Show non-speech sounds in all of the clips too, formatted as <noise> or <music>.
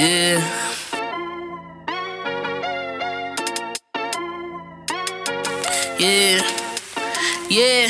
Yeah. Yeah. Yeah,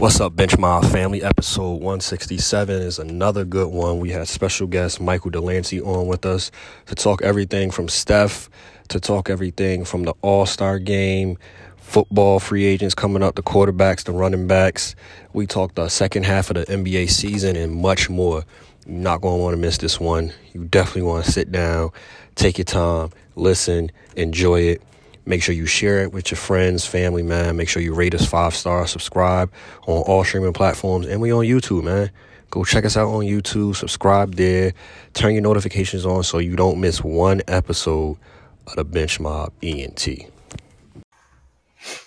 What's up, Bench Mob family? Episode 167 is another good one. We had special guest Michael Delancey on with us to talk everything from Steph, to talk everything from the All Star game, football free agents coming up, the quarterbacks, the running backs. We talked the second half of the NBA season and much more. You're not going to want to miss this one. You definitely want to sit down, take your time, listen, enjoy it. Make sure you share it with your friends, family, man. Make sure you rate us five stars, subscribe on all streaming platforms, and we on YouTube, man. Go check us out on YouTube, subscribe there, turn your notifications on so you don't miss one episode of the Bench Mob ENT.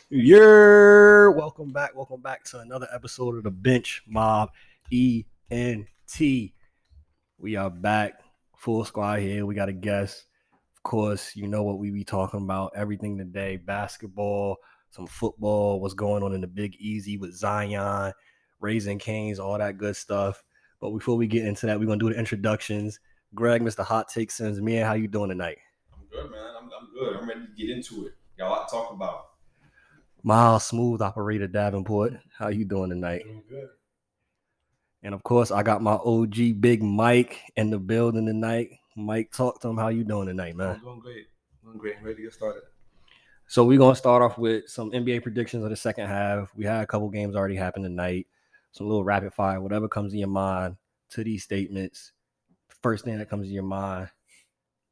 Yeah, welcome back. Welcome back to another episode of the Bench Mob ENT. We are back, full squad here. We got a guest course, you know what we be talking about everything today basketball, some football, what's going on in the Big Easy with Zion, Raising Canes, all that good stuff. But before we get into that, we're going to do the introductions. Greg, Mr. Hot Take Sims, man, how you doing tonight? I'm good, man. I'm, I'm good. I'm ready to get into it. Got a lot to talk about. Miles Smooth Operator Davenport, how you doing tonight? Doing good. And of course, I got my OG Big Mike in the building tonight. Mike, talk to him. How you doing tonight, man? I'm doing great. Doing great. I'm ready to get started. So we're gonna start off with some NBA predictions of the second half. We had a couple games already happen tonight. Some little rapid fire, whatever comes to your mind to these statements. First thing that comes to your mind: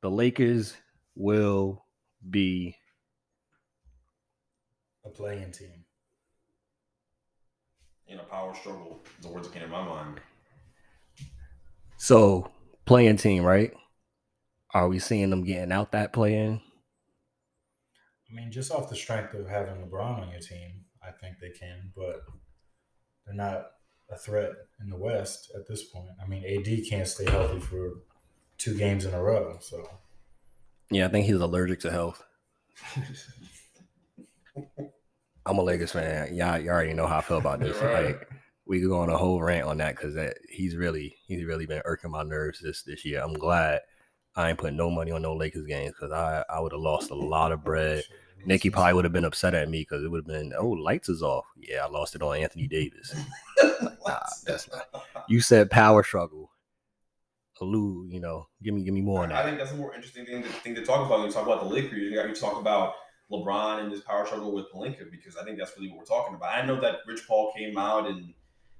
the Lakers will be A playing team. In a power struggle, the words that came in my mind. so playing team, right? Are we seeing them getting out that playing? I mean, just off the strength of having LeBron on your team, I think they can, but they're not a threat in the West at this point. I mean, AD can't stay healthy for two games in a row, so Yeah, I think he's allergic to health. <laughs> I'm a Lakers fan. Y'all, you already know how I feel about this. Right. Like, we could go on a whole rant on that because that he's really he's really been irking my nerves this this year. I'm glad I ain't putting no money on no Lakers games because I I would have lost a <laughs> lot of bread. Nikki probably would have been upset at me because it would have been oh lights is off. Yeah, I lost it on Anthony Davis. <laughs> Nah, that's not. You said power struggle. Allu, you know, give me give me more on that. I think that's a more interesting thing to, thing to talk about. When you talk about the Lakers, you got to talk about LeBron and his power struggle with Pelinka because I think that's really what we're talking about. I know that Rich Paul came out and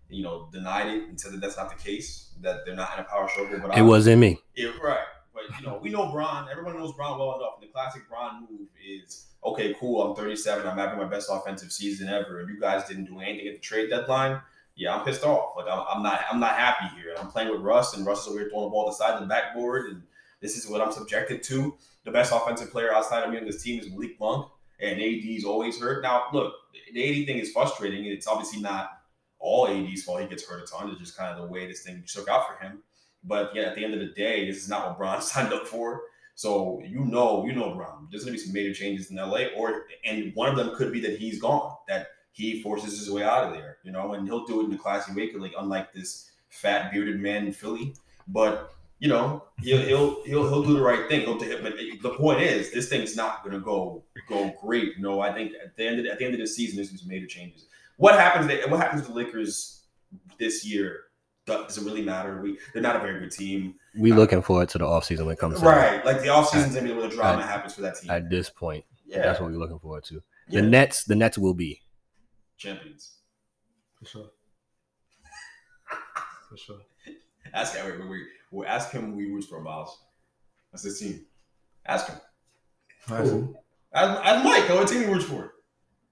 you know denied it and said that that's not the case, that they're not in a power struggle. But It wasn't me. Yeah, right. But you know, we know Bron. Everyone knows Bron well enough. And the classic Bron move is okay, cool. I'm 37. I'm having my best offensive season ever, and you guys didn't do anything at the trade deadline. Yeah, I'm pissed off. Like I'm, I'm not. I'm not happy here. I'm playing with Russ, and Russ is over here throwing the ball to the side of the backboard, and this is what I'm subjected to. The best offensive player outside of me on this team is Malik Monk, and AD is always hurt. Now, look, the AD thing is frustrating. It's obviously not all AD's fault. He gets hurt a ton. It's just kind of the way this thing shook out for him. But yeah, at the end of the day, this is not what Bron <laughs> signed up for. So you know, you know, Bron. There's gonna be some major changes in LA, or and one of them could be that he's gone, that he forces his way out of there, you know, and he'll do it in a classy way, like unlike this fat bearded man in Philly. But you know, he'll he'll he'll, he'll do the right thing. He'll. But the point is, this thing's not gonna go go great. Know, I think at the end of, at the end of the season, there's gonna be some major changes. What happens? To, what happens to the Lakers this year? Does it really matter? We they're not a very good team. We looking forward to the offseason when it comes to Right. Like the offseason's gonna be where the drama happens for that team. at this point. yeah. That's what we're looking forward to. yeah. The Nets, the Nets will be. champions. for sure. <laughs> For sure. Ask him. Wait, wait, wait. Well, ask him We he roots for, Miles. That's his team. Ask him. Cool. Ask, ask Mike. What team he roots for?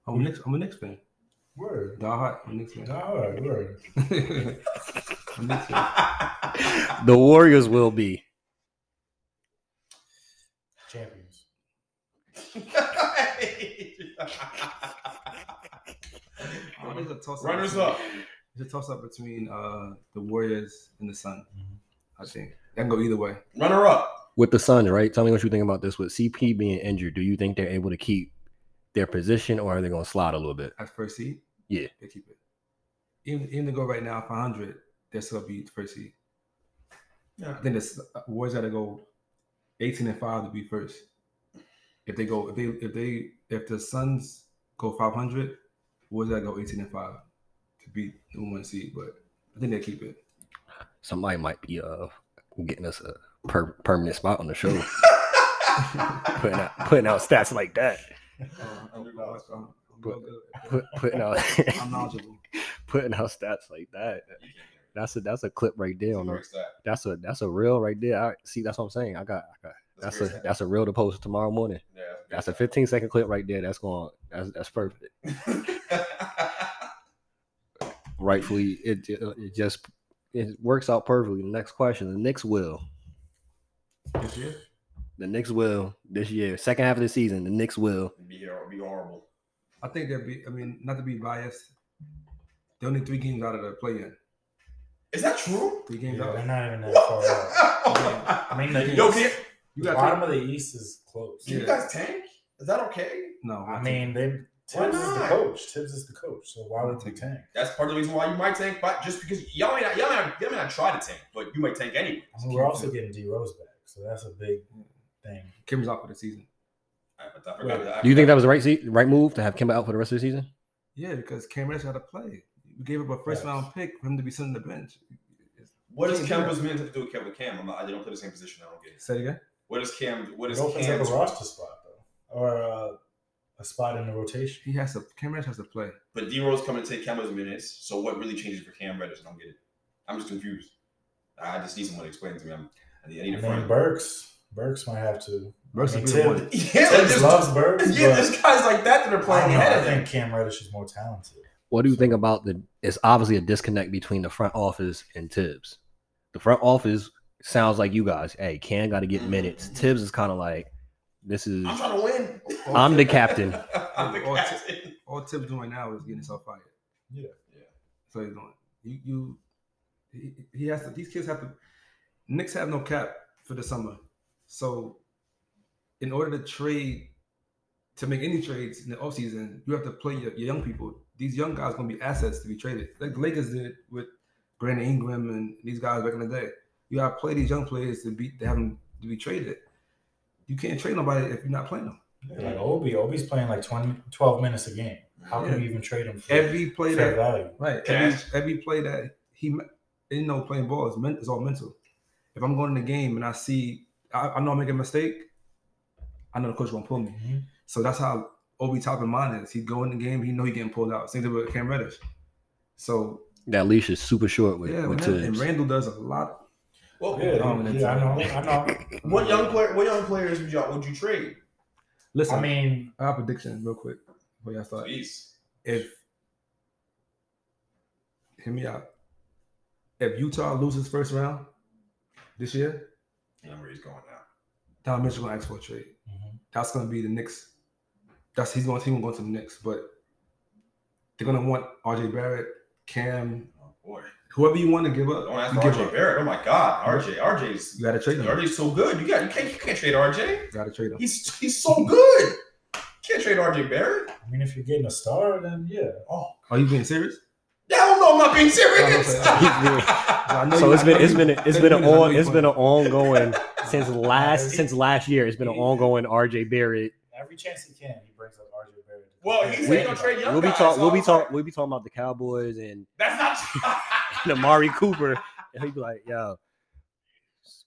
I'm a Knicks. I'm a Knicks fan. Word. Die hard. I'm a Knicks fan. Word. Word. <laughs> I'm a Knicks fan. The Warriors will be. Champions. <laughs> I it's a toss-up Runners between- up. It's a toss up between uh, the Warriors and the Sun. Mhm. I think that can go either way. Runner up. With the Sun, right? Tell me what you think about this. With CP being injured, do you think they're able to keep their position or are they going to slide a little bit? As first seed, Yeah. they keep it. Even even to go right now 500, they're still be first seed. Yeah. I think the Warriors got to go 18 and five to be first. If they go, if they if they if the Suns go 500, Warriors got to go 18 and five to beat the one seed. But I think they keep it. Somebody might be uh getting us a per- permanent spot on the show, <laughs> putting out putting out stats like that, Uh, I'm, I'm, I'm, But- Put, putting out I'm knowledgeable. <laughs> putting out stats like that. That's a that's a clip right there on the, that's a that's a real right there. I see that's what I'm saying. I got I got that's great a stat. that's a real to post tomorrow morning. Yeah, That's a 15 second clip right there. That's going that's that's perfect. <laughs> Rightfully, it it just it works out perfectly. The next question: the Knicks will This year, the Knicks will this year second half of the season. The Knicks will be, hor- be horrible. I think they'll be. I mean, not to be biased, they're only three games out of the play-in. Is that true? Three games Yeah, out. they're not even that What? far out. I mean, the <laughs> Yo, East- You the got bottom of the East is close. can you guys tank? Is that okay? no. I mean, they Tibbs is the coach. Tibbs is the coach. So why would we tank? That's part of the reason why you might tank, but just because y'all may not, y'all may not, y'all may not try to tank, but you might tank anyway. I mean, we're also getting D Rose back, so that's a big thing. Kim's out for the season. I, I forgot that. Do you think that was the right se- right move to have Kemba out for the rest of the season? Yeah, because Cam Reddish had to play. We gave up a first Yes. round pick for him to be sitting on the bench. What does Can't do Kemba's meant to do with Cam? With Cam? I'm not, I don't play the same position. I don't get it. Say it again. What does Cam? What It is opens Cam? up a roster spot though, or uh, a spot in the rotation. He has to. Cam Reddish has to play. But D Rose coming to take Kemba's minutes. So what really changes for Cam Reddish? I don't get it. I'm just confused. I just need someone to explain to me. I'm, I need, I need I a mean, friend. Burks. Burks might have to. Burks I mean, will be the Tibbs- one. <laughs> Yeah, Tibbs there's, loves Burks. <laughs> yeah, there's guys like that that are playing ahead I of him. think Cam Reddish is more talented. What do you think about the? It's obviously a disconnect between the front office and Tibbs. The front office sounds like you guys. Hey, Cam got to get minutes. Mm. Tibbs is kind of like, this is. I'm trying to win. I'm the captain. <laughs> I'm the All- captain. All Tibbs doing now is getting himself fired. Yeah. Yeah. That's what he's doing. You, you, he, he has to. These kids have to. Knicks have no cap for the summer, so in order to trade, to make any trades in the offseason, you have to play your, your young people. These young guys gonna be assets to be traded, like the Lakers did with Brandon Ingram and these guys back in the day. You gotta play these young players to be to have them to be traded. You can't trade nobody if you're not playing them. Yeah, like Obi, Obi's playing like 20, 12 minutes a game. How can Yeah. you even trade him for Every play fair that value? Right. Every, Cash. every play that he, you know, playing ball is, men, is all mental. If I'm going in the game and I see, I, I know I'm making a mistake, I know the coach gonna pull me. Mhm. So that's how Obi top of mind is. He go in the game, he know he getting pulled out. Same thing with Cam Reddish. So That leash is super short with, yeah, with man, and Randall does a lot. Well, Yeah, yeah, I know. I know. <laughs> what young player? What young players would you would you trade? Listen, I mean, I have a prediction real quick before y'all start. Please. If hear me out, if Utah loses first round this year, Yeah, where he's going now. Don Mitchell gonna ask for a trade. mhm. that's gonna be the Knicks. That's he's going. He's gonna go to the Knicks, but they're gonna want R.J. Barrett, Cam, Oh boy. whoever you want to give up. Don't ask you give RJ up. Barrett. Oh my God, RJ. RJ's You gotta trade him. RJ's so good. You got you can't you can't trade RJ. You gotta trade him. He's he's so good. Can't trade RJ Barrett. I mean, if you're getting a star, then yeah. Oh Are you being serious? hell no, I'm not being serious. Okay. <laughs> I know So it's been it's been it's ten been an minutes, on it's been an ongoing since last <laughs> since last year. It's been an ongoing RJ Barrett. Every chance he can, he brings up RJ Barrett. Well, he's We- saying gonna trade young We'll be talking. so we'll be I'm talk like, we'll be talking about the Cowboys and, That's not. <laughs> and Amari Cooper. And he'd be like, yo,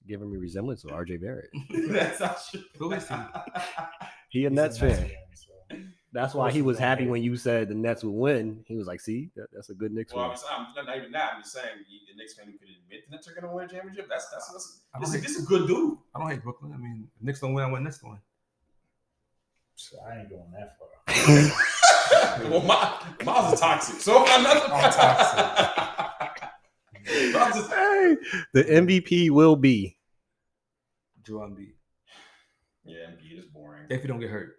giving me resemblance of RJ Barrett. <laughs> That's not true. Who is he? He a He's Nets a Nets fan. fan, so. That's why he was happy when you said the Nets would win. He was like, "See, that, that's a good Knicks Well, I'm, I'm not, not even that. I'm just saying the Knicks fan who could admit the Nets are going to win a championship. That's that's, that's I this, don't is, hate- this is a good dude. I don't hate Brooklyn. I mean, if Knicks don't win. I want Knicks to win. So I ain't going that far. <laughs> well, my, Miles is toxic, so I'm not. I'm toxic. <laughs> Miles is- hey, the MVP will be. Joel Embiid. yeah, Embiid is boring. If you don't get hurt,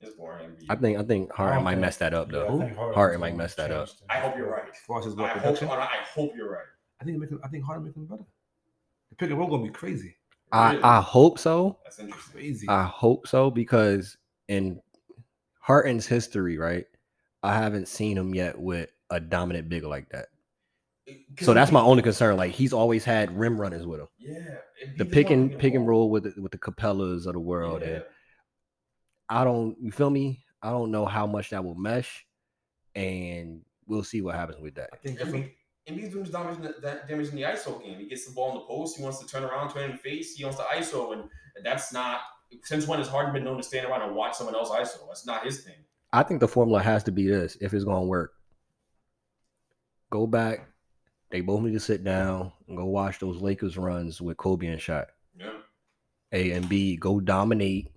It's boring. I think I think Harden don't might think- mess that up though. think Harden's Harden might mess that up. I hope you're right. as far as his I ball hope, production, I hope you're right. I think it make him, I think Harden make him better. The pick and roll gonna be crazy, I Really? I hope so. That's interesting. crazy. I hope so because in Harden's history, right, I haven't seen him yet with a dominant big like that. So that's my only concern. Like he's always had rim runners with him. Yeah. The pick and pick and roll with the, with the Capelas of the world, Yeah. and I don't. You feel me? I don't know how much that will mesh, and we'll see what happens with that. I think that's Embiid, what, Embiid's doing damage in the, that damage in the ISO game. He gets the ball in the post. He wants to turn around, turn in the face. He wants to ISO, and that's not. Since when has Harden been known to stand around and watch someone else ISO? That's not his thing. I think the formula has to be this if it's going to work. Go back. They both need to sit down and go watch those Lakers runs with Kobe and Shaq. Yeah. A and B, go dominate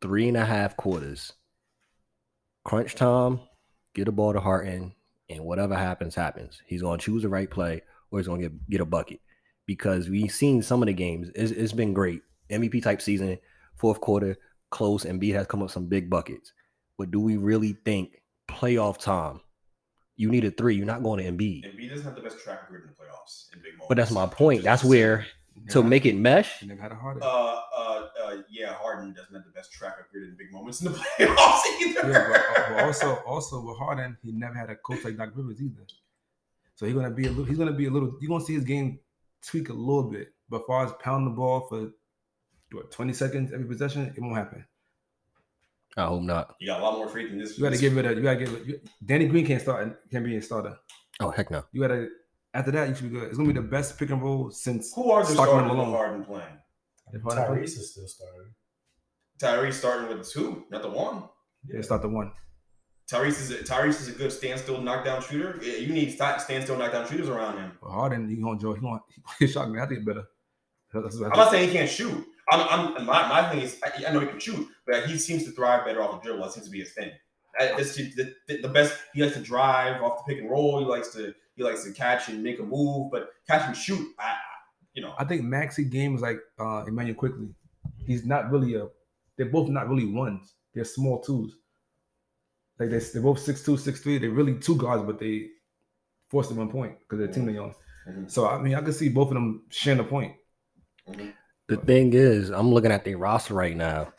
three and a half quarters. Crunch time, get a ball to Harden, and whatever happens, happens. He's going to choose the right play or he's going to get, get a bucket. Because we've seen some of the games. It's, it's been great. MVP type season, fourth quarter, close, Embiid has come up some big buckets. But do we really think playoff time? You need a three. You're not going to Embiid. Embiid doesn't have the best track record in the playoffs in big moments. But that's my point. Just- That's where to never make it mesh. he never had a Harden. Uh, uh, uh, yeah, Harden doesn't have the best track record in big moments in the <laughs> playoffs either. yeah, but, but also also with Harden, he never had a coach like Doc Rivers either. So he's gonna be a little. He's gonna be a little. You're gonna see his game tweak a little bit. But as far as pounding the ball for what 20 seconds every possession, it won't happen. I hope not. you got a lot more faith in this. You got to give it a. You got to give it. You, Danny Green can't start. Can't be a starter. Oh heck no. You got to. After that, you should be good. It's gonna be the best pick and roll since. Who are the starters and with Harden playing? If Tyrese is still starting. Tyrese starting with the two, not the one. Yeah, start the one. Tyrese is a, Tyrese is a good standstill knockdown shooter. Yeah, You need standstill knockdown shooters around him. But Harden, he gonna enjoy. <laughs> He gonna his shot gonna have to get better. I'm not saying he can't shoot. I'm, I'm my, my thing is I, I know he can shoot, but he seems to thrive better off the dribble. That seems to be his thing. I, this, the, the, best he likes to drive off the pick and roll. He likes to he likes to catch and make a move, but catch and shoot. I, I you know I think Maxey game is like uh Immanuel Quickley. He's not really a. They're both not really ones. They're small twos. Like they, they're both six two, six three. They're really two guards, but they forced them one point because their team are young. Mhm. So I mean, I can see both of them sharing a point. Mhm. The thing is, I'm looking at their roster right now.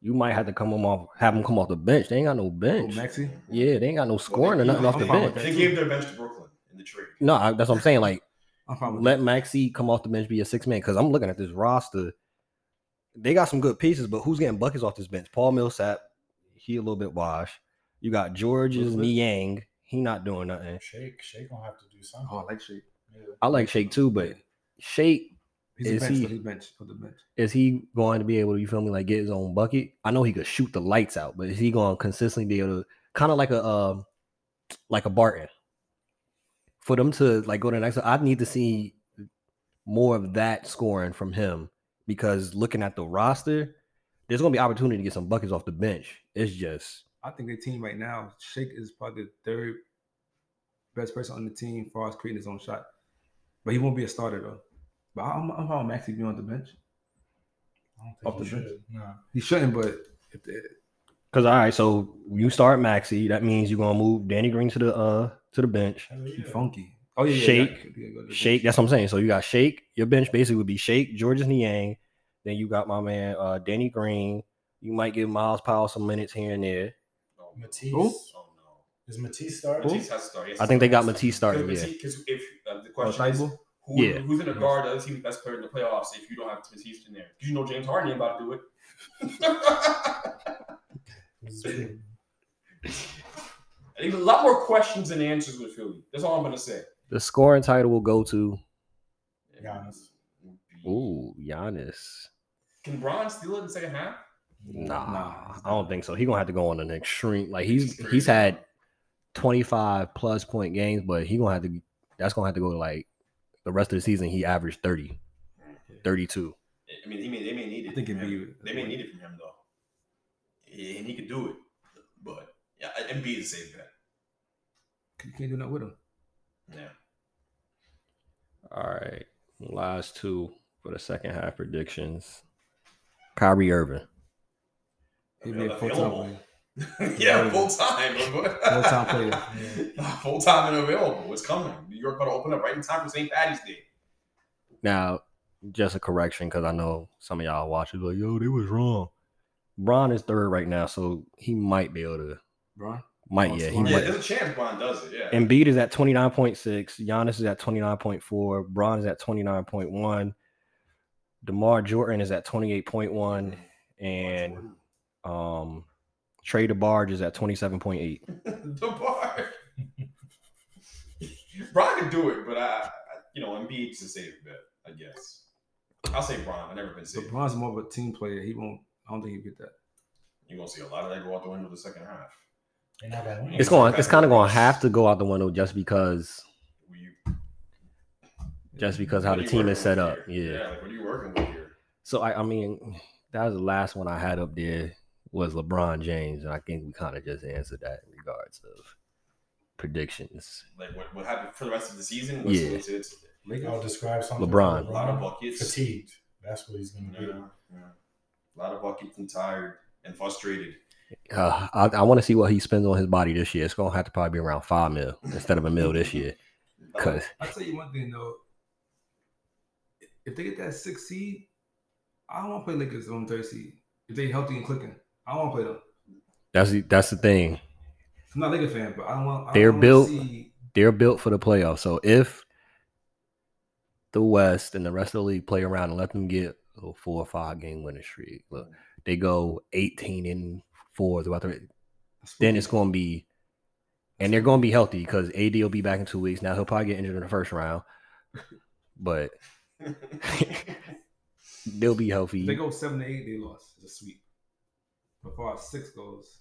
You might have to come them off, have them come off the bench. They ain't got no Oh, bench. Maxey, Yeah, they ain't got no scoring or nothing off the I'm fine with bench. they gave their bench to Brooklyn in the trade. No, I, that's what I'm saying. Like, I'm let Maxey come off the bench, be a six man. Because I'm looking at this roster. They got some good pieces, but who's getting buckets off this bench? Paul Millsap, he a little bit washed. You got George's Elizabeth? Niang, he not doing nothing. Shake, Shake gonna have to do something. Oh, I like Shake. Yeah. I like Shake too, but Shake He's Is bench. he-. Bench for the bench. is he going to be able to, you feel me, like get his own bucket? I know he could shoot the lights out, but is he going to consistently be able to kind of like a um like a Barton? For them to like go to the next I need to see more of that scoring from him because looking at the roster, there's gonna be opportunity to get some buckets off the bench. It's just I think their team right now, Shake is probably the third best person on the team as far as creating his own shot. But he won't be a starter though. But I'm, I'm fine with Maxey being on the bench. I don't Off think the he bench. should. Nah. He shouldn't, but if they, because all right, so you start Maxey, that means you're gonna move Danny Green to the uh to the bench. he yeah. funky. Oh yeah, yeah, Shake, yeah, yeah, go to Shake, that's what I'm saying. So you got Shake, your bench basically would be Shake, Georges Niang. Then you got my man uh Danny Green. You might give Myles Powell some minutes here and there. Oh, Matisse. Who? Oh no. Is Matisse starting? Matisse has to start. Yes, I think they got Matisse starting, yeah. Because if uh, the Oh, question is, Thybulle? Who, Yeah. who's in the guard the other team's best player in the playoffs if you don't have Matisse Houston there? Because you know James Harden ain't about to do it. This is true. I think a lot more questions than answers with Philly. That's all I'm gonna say. The scoring title will go to Giannis. Ooh, Giannis. Can Bron steal it in the second half? Nah, Nah, I don't think so. He gonna have to go on an extreme. Like he's he's had twenty five plus point games, but he gonna have to. That's gonna have to go to like the rest of the season. He averaged 30, 32. I mean, he may, they may need it. I think from it'd him. be- They may need it from him though, Yeah, and he could do it. But yeah, Embiid is a safe bet. You can't do nothing with him. Yeah. All right, last two for the second half predictions. Kyrie Irving. He'd be a full Available. time. <laughs> yeah, full time. <laughs> Full-time player. full time <laughs> and available. It's coming. New York going to open up right in time for St. Patty's Day. Now, just a correction because I know some of y'all watch it like, yo, they was wrong. Bron is third right now, so he might be able to. Bron. Might yeah, he smart. Yeah, might. there's a chance Bron does it. Yeah. Embiid is at 29.6. Giannis is at 29.4. Bron is at 29.1. DeMar DeRozan is at 28.1. And um Trey DeBarge is at 27.8. <laughs> the bar. Bron can do it, but I, I you know, Embiid's a safe bet, I guess. I'll say Bron. I've never been safe. But Bron's more of a team player. He won't. I don't think he'll get that. You're gonna see a lot of that go out the window the second half. They're not gonna win. It's going it's kind of going to have to go out the window just because you, just because how the team is set up. here? Yeah. like what are you working with here? So I I mean that was the last one I had up there was LeBron James and I think we kind of just answered that in regards of predictions. Like what, what happened for the rest of the season? What's, Yeah. what's it? I'll describe something. LeBron. for A lot of buckets. Fatigued. That's what he's gonna Yeah, be. yeah. A lot of buckets and tired and frustrated. Uh, I, I want to see what he spends on his body this year. It's gonna have to probably be around five mil instead of a mil this year. <laughs> Cause I'll tell you one thing though. If they get that six seed, I don't want to play Lakers on third seed. If they healthy and clicking, I don't want to play them. that's the, that's the thing. I'm not a fan, but I don't want. I They're don't built- to see, They're built for the playoffs. So if the West and the rest of the league play around and let them get a four or five game winning streak, look, they go eighteen and four throughout the then it's going to be, and they're going to be healthy because AD will be back in two weeks. Now he'll probably get injured in the first round, <laughs> but <laughs> <laughs> they'll be If they go seven to eight, they lost. It's a sweep. But far as six goes,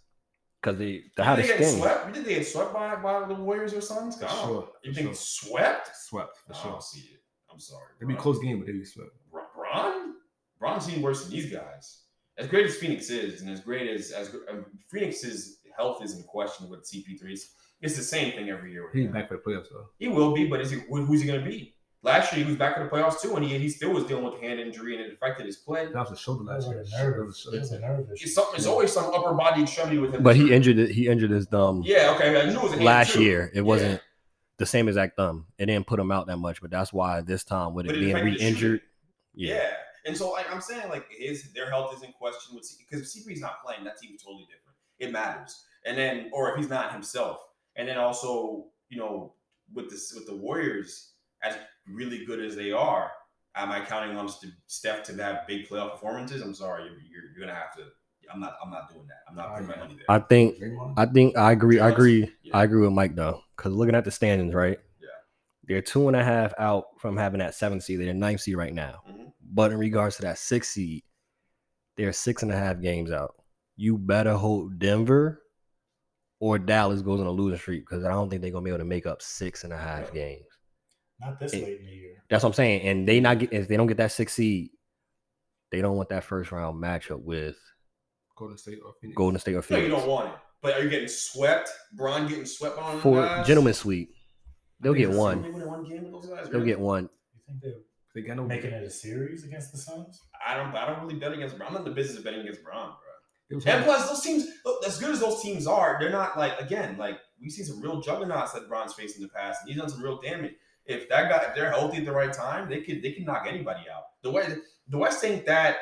because they they had a Did they get sting. swept? Did they get swept by, by the Warriors or Suns? For sure, You for think sure. swept? swept for I sure. don't see it. I'm sorry. It'd be a close game, but they'd be swept. Bron? Bron? Bron's seen worse than these guys. As great as Phoenix is, and as great as as um, Phoenix's health is in question with CP3s, it's the same thing every year. With He's him. back for the playoffs though. He will be, but is he, who's he going to be? Last year he was back in the playoffs too, and he, he still was dealing with the hand injury, and it affected his play. That was a shoulder last like year. a That nerve. was a It was a shoulder. nerve issue. It's, some, it's always some upper body extremity with him. But he too. injured it. He injured his thumb Yeah, okay. I knew it was a hand last too. year. It Yeah. wasn't the same exact thumb. It didn't put him out that much, but that's why this time with it But it being re-injured, Yeah. yeah. And so like I'm saying, like his their health is in question with because if CP is not playing, that team's totally different. It matters. And then or if he's not himself. And then also, you know, with this with the Warriors, as really good as they are, am I counting on Steph to have big playoff performances? I'm sorry, you're, you're, you're gonna have to. I'm not. I'm not doing that. I'm not putting my money there. I think I think I agree. I agree. Yeah. I agree with Mike though, because looking at the standings, right? Yeah. They're two and a half out from having that seventh seed. They're ninth seed right now. Mhm. But in regards to that sixth seed, they're six and a half games out. You better hope Denver or Dallas goes on a losing streak because I don't think they're gonna be able to make up six and a half games. Not this It- late in the year. That's what I'm saying. And they not get if they don't get that six seed, they don't want that first round matchup with Golden State or Phoenix. Golden State or No, you don't want it. But are you getting swept? Bron getting swept on them For guys? gentlemen's sweep, they'll get one. only one game with those guys. They'll really? get one. You think they're They got no making it a series against the Suns? I don't. I don't really bet against. Bron. I'm not in the business of betting against Bron, bro. And hard. plus, those teams, look, as good as those teams are, they're not like again, like we've seen some real juggernauts that Bron's faced in the past, and he's done some real damage. If that guy, if they're healthy at the right time, they could they can knock anybody out. The way the West ain't that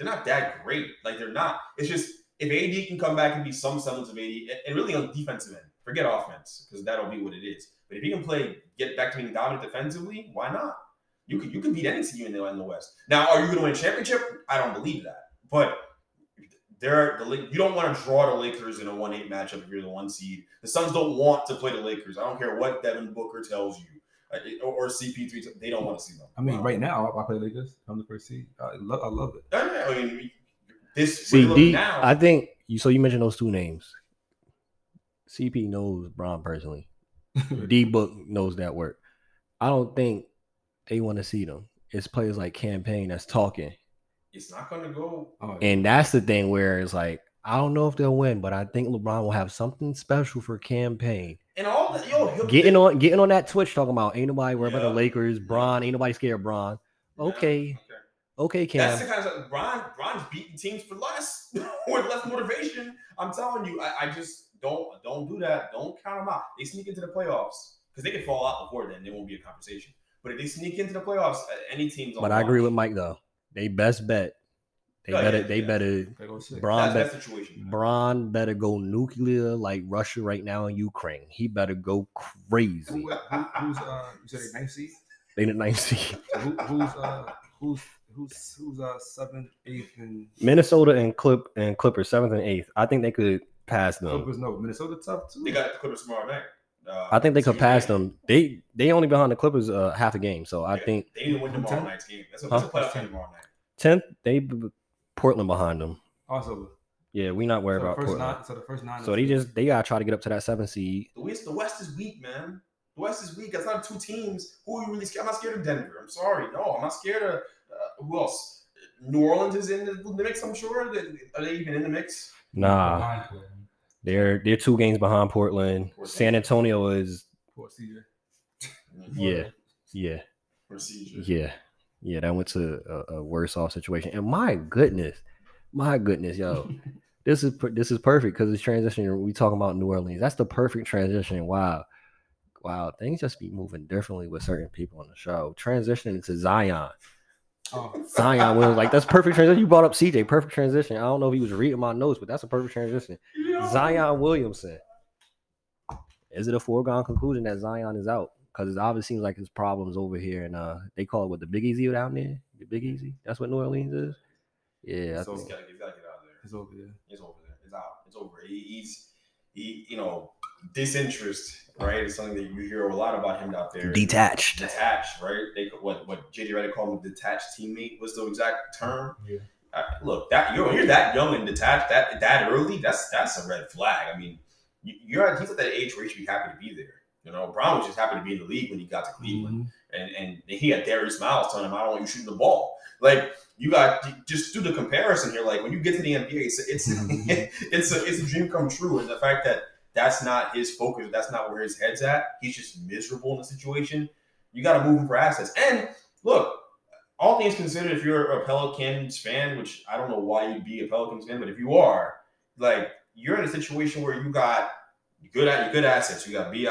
they're not that great. Like they're not. It's just if AD can come back and be some semblance of AD, and- really on defensive end, forget offense because that'll be what it is. But if he can play, get back to being dominant defensively, why not? You could you could beat any team in the in the West. Now, are you going to win a championship? I don't believe that, but there, the you don't want to draw the Lakers in a one eight matchup if you're the one seed. The Suns don't want to play the Lakers. I don't care what Devin Booker tells you or, or CP3. They don't want to see them. I mean, right now I, I play Lakers. I'm the first seed. I love, I love it. I mean, this See, D, now. I think you. So you mentioned those two names. CP knows Bron personally. <laughs> D Book knows that work. I don't think they want to see them. It's players like Cam Payne that's talking, it's not gonna go. Oh, and that's the thing where it's like I don't know if they'll win, but I think LeBron will have something special for Cam Payne. And all that, yo, Getting on, getting on that Twitch talking about ain't nobody worried about the Lakers. Bron, ain't nobody scared of Bron. Yeah, Okay, okay, That's Cam. the kind of. Brian, Brian's beating teams for less <laughs> with less motivation. I'm telling you, I, I just don't don't do that. Don't count them out. They sneak into the playoffs because they can fall out before then. There won't be a conversation. But if they sneak into the playoffs, any team's on. But I agree with Mike though. They best bet. They Oh, better. yeah, they yeah. better. They go six. Bron That's bet. that. Bron better go nuclear like Russia right now in Ukraine. He better go crazy. Who, who, who's uh? You said they ninth seed. They the ninth seed. So who, who's uh? Who's who's who's uh seventh, eighth, and Minnesota and Clip and Clippers seventh and eighth. I think they could pass them. Clippers? No, Minnesota tough too. They got the Clippers tomorrow night. Uh, I think they could Tuesday. pass them. They they only behind the Clippers uh, half a game. So I Yeah, think they need to win tomorrow Ten? night's game. That's a, that's a Huh? playoff game tomorrow night. tenth they Portland behind them. also. Yeah, we not worried so about first Portland. nine. So the first nine. So they just they gotta try to get up to that seven seed. The West, the West is weak, man. The West is weak. That's not two teams. Who are you really scared? I'm not scared of Denver. I'm sorry. No, I'm not scared of uh, who else? New Orleans is in the, the mix. I'm sure. They- Are they even in the mix? Nah, Behind they're they're two games behind Portland. San Antonio is Poor CJ. yeah, yeah, Procedure. yeah, yeah. That went to a, a worse off situation. And my goodness, my goodness, yo, <laughs> this is this is perfect because it's transitioning. We talking about New Orleans. That's the perfect transition. Wow, wow. Things just be moving differently with certain people on the show. Transitioning to Zion. Oh, Zion Williams, like that's perfect transition. You brought up CJ, perfect transition. I don't know if he was reading my notes, but that's a perfect transition. Zion Williamson. Is it a foregone conclusion that Zion is out? Because it obviously seems like his problems over here, and uh, they call it what the Big Easy down there. The Big Easy. That's what New Orleans is. Yeah, So- He's think- got to get out of there. it's over. there. It's over there. It's out. It's over. He, he's he. You know, disinterest. Right. It's something that you hear a lot about him out there. detached. detached, right? They what what JJ Redick called him detached teammate was the exact term. Yeah. Uh, look, that you're you're that young and detached that that early. That's that's a red flag. I mean, you, you're at, he's at that age where he should be happy to be there. You know, Brown was just happy to be in the league when he got to Cleveland, mm-hmm. and and he had Darius Miles telling him, "I don't want you shooting the ball." Like you got just do the comparison here. Like when you get to the NBA, it's it's mm-hmm. <laughs> it's a it's a dream come true, and the fact that that's not his focus, that's not where his head's at. He's just miserable in the situation. You got to move him for assets. And look, all things considered, if you're a Pelicans fan, which I don't know why you'd be a Pelicans fan, but if you are, like you're in a situation where you got good at good assets. You got BI, you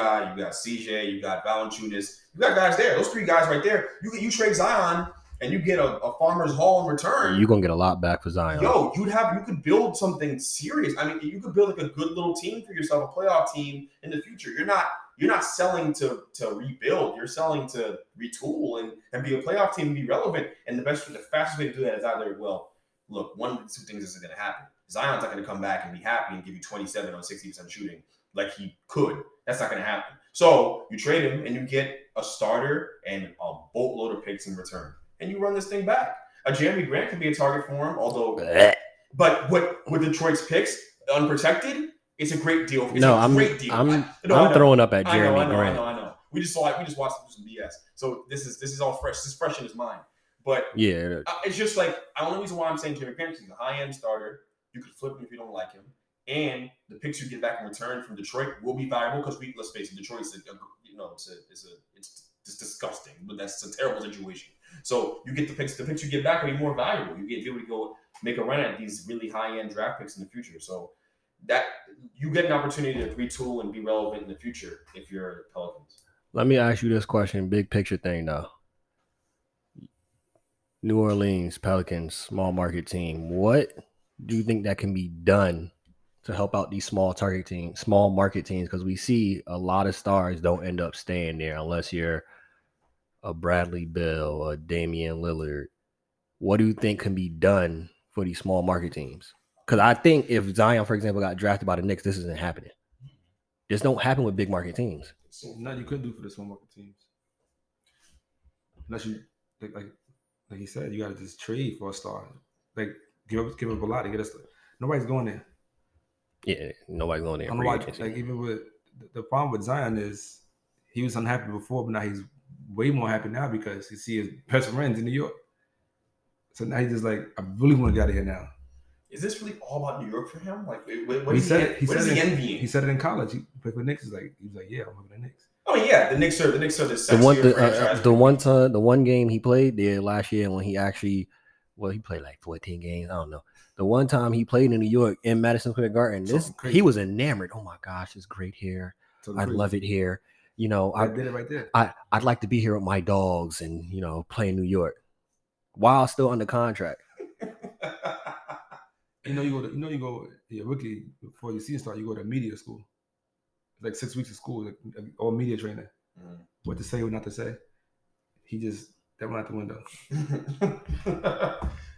got CJ, you got Valanciunas, you got guys there. Those three guys right there. You you trade Zion and you get a, a farmer's haul in return. You're gonna get a lot back for Zion. Yo, you'd have you could build something serious. I mean, you could build like a good little team for yourself, a playoff team in the future. You're not you're not selling to to rebuild. You're selling to retool and and be a playoff team and be relevant. And the best, the fastest way to do that is either well, look, one of the two things is going to happen. Zion's not going to come back and be happy and give you 27 on 60 percent shooting like he could. That's not going to happen. So you trade him and you get a starter and a boatload of picks in return, and you run this thing back. A Jerami Grant could be a target for him, although Blech. but what with Detroit's picks unprotected, it's a great deal. It's No, a I'm great deal. I'm I- no, I I'm throwing up at I know, Jerami I know, Grant. I know, I know. We just saw it. We just watched some BS. So this is this is all fresh. This is fresh in his mind. But Yeah, uh, it's just like the only reason why I'm saying Jerami Grant is he's a high end starter. You could flip him if you don't like him, and the picks you get back in return from Detroit will be valuable because we let's face it, Detroit's a, a you know it's a it's a it's it's disgusting, but that's a terrible situation. So you get the picks. The picks you get back will be more valuable. You get be able to go make a run at these really high end draft picks in the future. So that you get an opportunity to retool and be relevant in the future if you're Pelicans. Let me ask you this question, big picture thing though. New Orleans Pelicans, small market team. What do you think that can be done to help out these small target teams, small market teams? Because we see a lot of stars don't end up staying there unless you're a Bradley Beal, a Damian Lillard. What do you think can be done for these small market teams? Because I think if Zion, for example, got drafted by the Knicks, this isn't happening. This don't happen with big market teams. Nothing you couldn't do for the small market teams. Unless you like like like he said, you gotta just trade for a star. Like give up give up a lot to get us. Nobody's going there. Yeah, nobody's going I there. don't know free why. agency. Like even with the- the problem with Zion is he was unhappy before, but now he's way more happy now because he see his best friends in New York. So now he's just like, I really want to get out of here now. Is this really all about New York for him? Like, what, what he is said he, it. He what said is he it. envying? He said it in college. He played for the Knicks. He's like, he was like, yeah, I'm looking at the Knicks. oh yeah, the Knicks are the Knicks are the the one the, uh, the one time the one game he played there last year when he actually well he played like 14 games i don't know the one time he played in new york in madison square garden this Something he was enamored oh my gosh it's great here So i love it here you know I i did it right there. I, I'd like to be here with my dogs and you know play in New York while still under contract. <laughs> You know, you go to, you know, you go, yeah, rookie before your season start, you go to media school. Like six weeks of school, like, like, all media training. Mm. What to say, what not to say. He just that went out the window.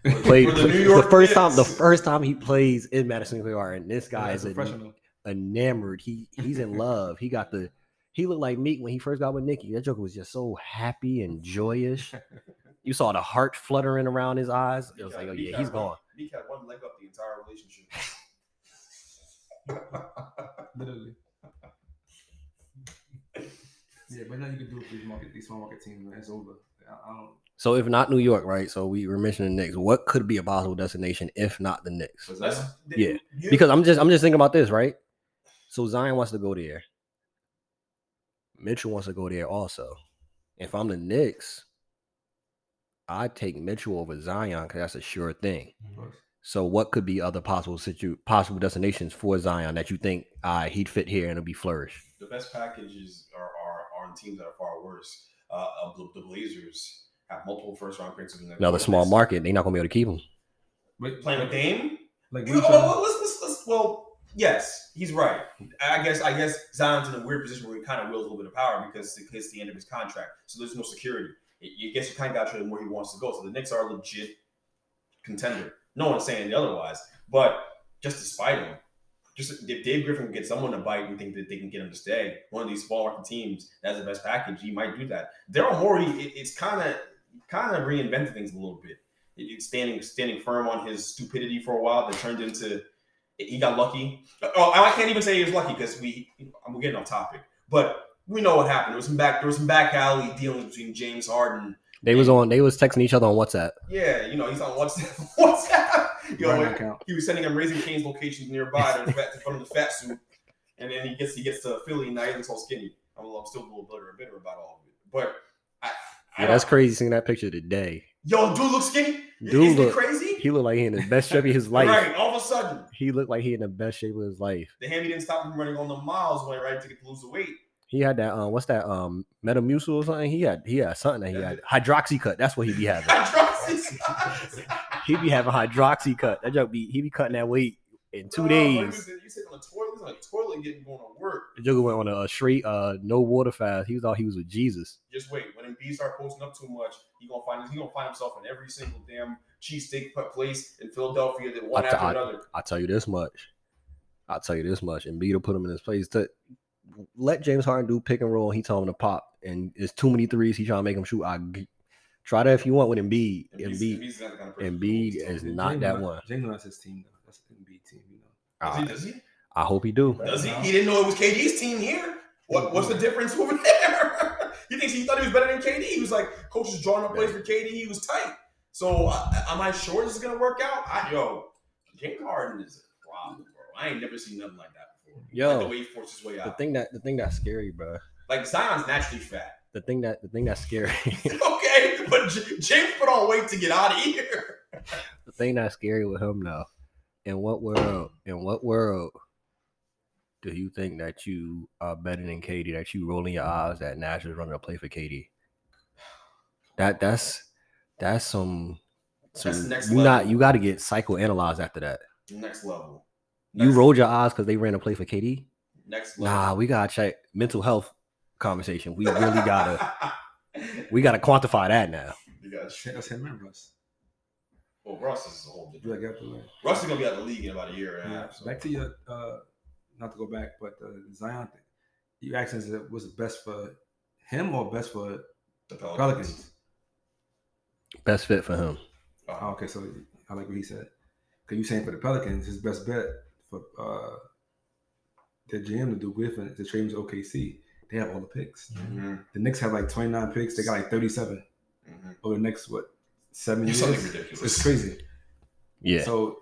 <laughs> Played For the, the New York first time the first time he plays in Madison Square Garden. This guy As is a en- professional. enamored. He he's in love. He got the he looked like Meek when he first got with Nicki. That joker was just so happy and joyous. You saw the heart fluttering around his eyes. It was like, oh yeah, he's gone. Meek had one leg up the entire relationship. <laughs> Literally. yeah, but now you can do it for these market, these small market teams, man. It's over. I, I don't. So if not New York, right? So we were mentioning the Knicks. What could be a possible destination if not the Knicks? That's, Yeah, you- Because I'm just I'm just thinking about this, right? So Zion wants to go there. Mitchell wants to go there also. If I'm the Knicks, I'd take Mitchell over Zion because that's a sure thing. So what could be other possible situ possible destinations for Zion that you think uh, he'd fit here and it'll be flourish? the best packages are are, are on teams that are far worse. Uh, the, the Blazers have multiple first round picks. in the Another small market, they're not gonna be able to keep him. But Playing with Dame. like You know, well, let's, let's, let's, well, yes, he's right. I guess I guess Zion's in a weird position where he kind of wields a little bit of power because it's the end of his contract, so there's no security. You you guess you kind of got to him where he wants to go. So the Knicks are a legit contender. No one's saying the otherwise, but just despite him, just if Dave Griffin can get someone to bite and think that they can get him to stay, one of these small market teams that has the best package, he might do that. Daryl Morey, it, it's kind of kind of reinvented things a little bit. It- standing standing firm on his stupidity for a while that turned into he got lucky. Oh, I can't even say he was lucky because we I'm getting off topic, but we know what happened. There was some back there was some back alley dealings between James Harden. They was on they was texting each other on WhatsApp. Yeah, you know he's on WhatsApp. <laughs> WhatsApp. You know, he was sending him raising Cane's locations nearby to, to front of the fat suit, and then he gets he gets to Philly and now he looks all skinny. I'm, I'm still a little bitter and bitter about all of it, but I, I Yeah, that's crazy seeing that picture today. Yo, dude looks skinny. Dude Isn't it look- crazy? He looked like he in the best shape of his <laughs> life. Right, all of a sudden, He looked like he in the best shape of his life. the hammy didn't stop him running on the miles when right to get to lose the weight. He had that um what's that um Metamucil or something? He had he had something that he had Hydroxycut. That's what he be having. he be having Hydroxycut. That joke be he be cutting that weight in two No, days. You on the toilet, he's on the toilet getting going to work. The Joker went on a straight uh no water fast. He thought he was with Jesus. Just wait. When Embiid start posting up too much, he gonna find he gonna find himself in every single damn cheesesteak put place in Philadelphia that one I- after I- another. I'll tell you this much. I'll tell you this much. And will put him in his place to let James Harden do pick and roll. He told him to pop, and it's too many threes. He trying to make him shoot. I g- try that if you want with Embiid. Embiid's- Embiid, Embiid's not the kind of Embiid who is holds not James that not- one. James not his team though. That's an NBA team, you know. Does I, he? Does he? I hope he do. Does he? He didn't know it was KD's team here. What, what's the difference over <laughs> there? he thinks he thought he was better than KD. He was like, coach is drawing up plays for KD. He was tight. So uh, am I sure this is gonna work out? I, yo, James Harden is a problem, bro. I ain't never seen nothing like that before. Yo. like the way he forced his way The thing that the thing that's scary, bro. like Zion's naturally fat. The thing that the thing that's scary. <laughs> okay, but J- James put on weight to get out of here. <laughs> the thing that's scary with him though. In what world? In what world do you think that you are better than KD? That you rolling your eyes that Nash is running a play for KD? That that's that's some. some That's next you not you got to get psychoanalyzed after that. Next level. You rolled your eyes because they ran a play for KD. Next level. Nah, we gotta check mental health conversation. We really <laughs> gotta we gotta quantify that now. You got That's him- that's him and Russ. well, Russ is a whole different. like after. Russ is gonna be out of the league in about a year and a half. So. Back to your uh not to go back, but uh, Zion thing. You asking is it was it best for him or best for the Pelicans? Best fit for him. Oh, okay, so I like what he said. because you saying for the Pelicans, his best bet for uh their GM to do Griffin is to trade him to OKC. They have all the picks. Mm-hmm. The Knicks have like 29 picks. They got like 37 Mm-hmm. over the next what seven It's years. something ridiculous. It's crazy. Yeah. So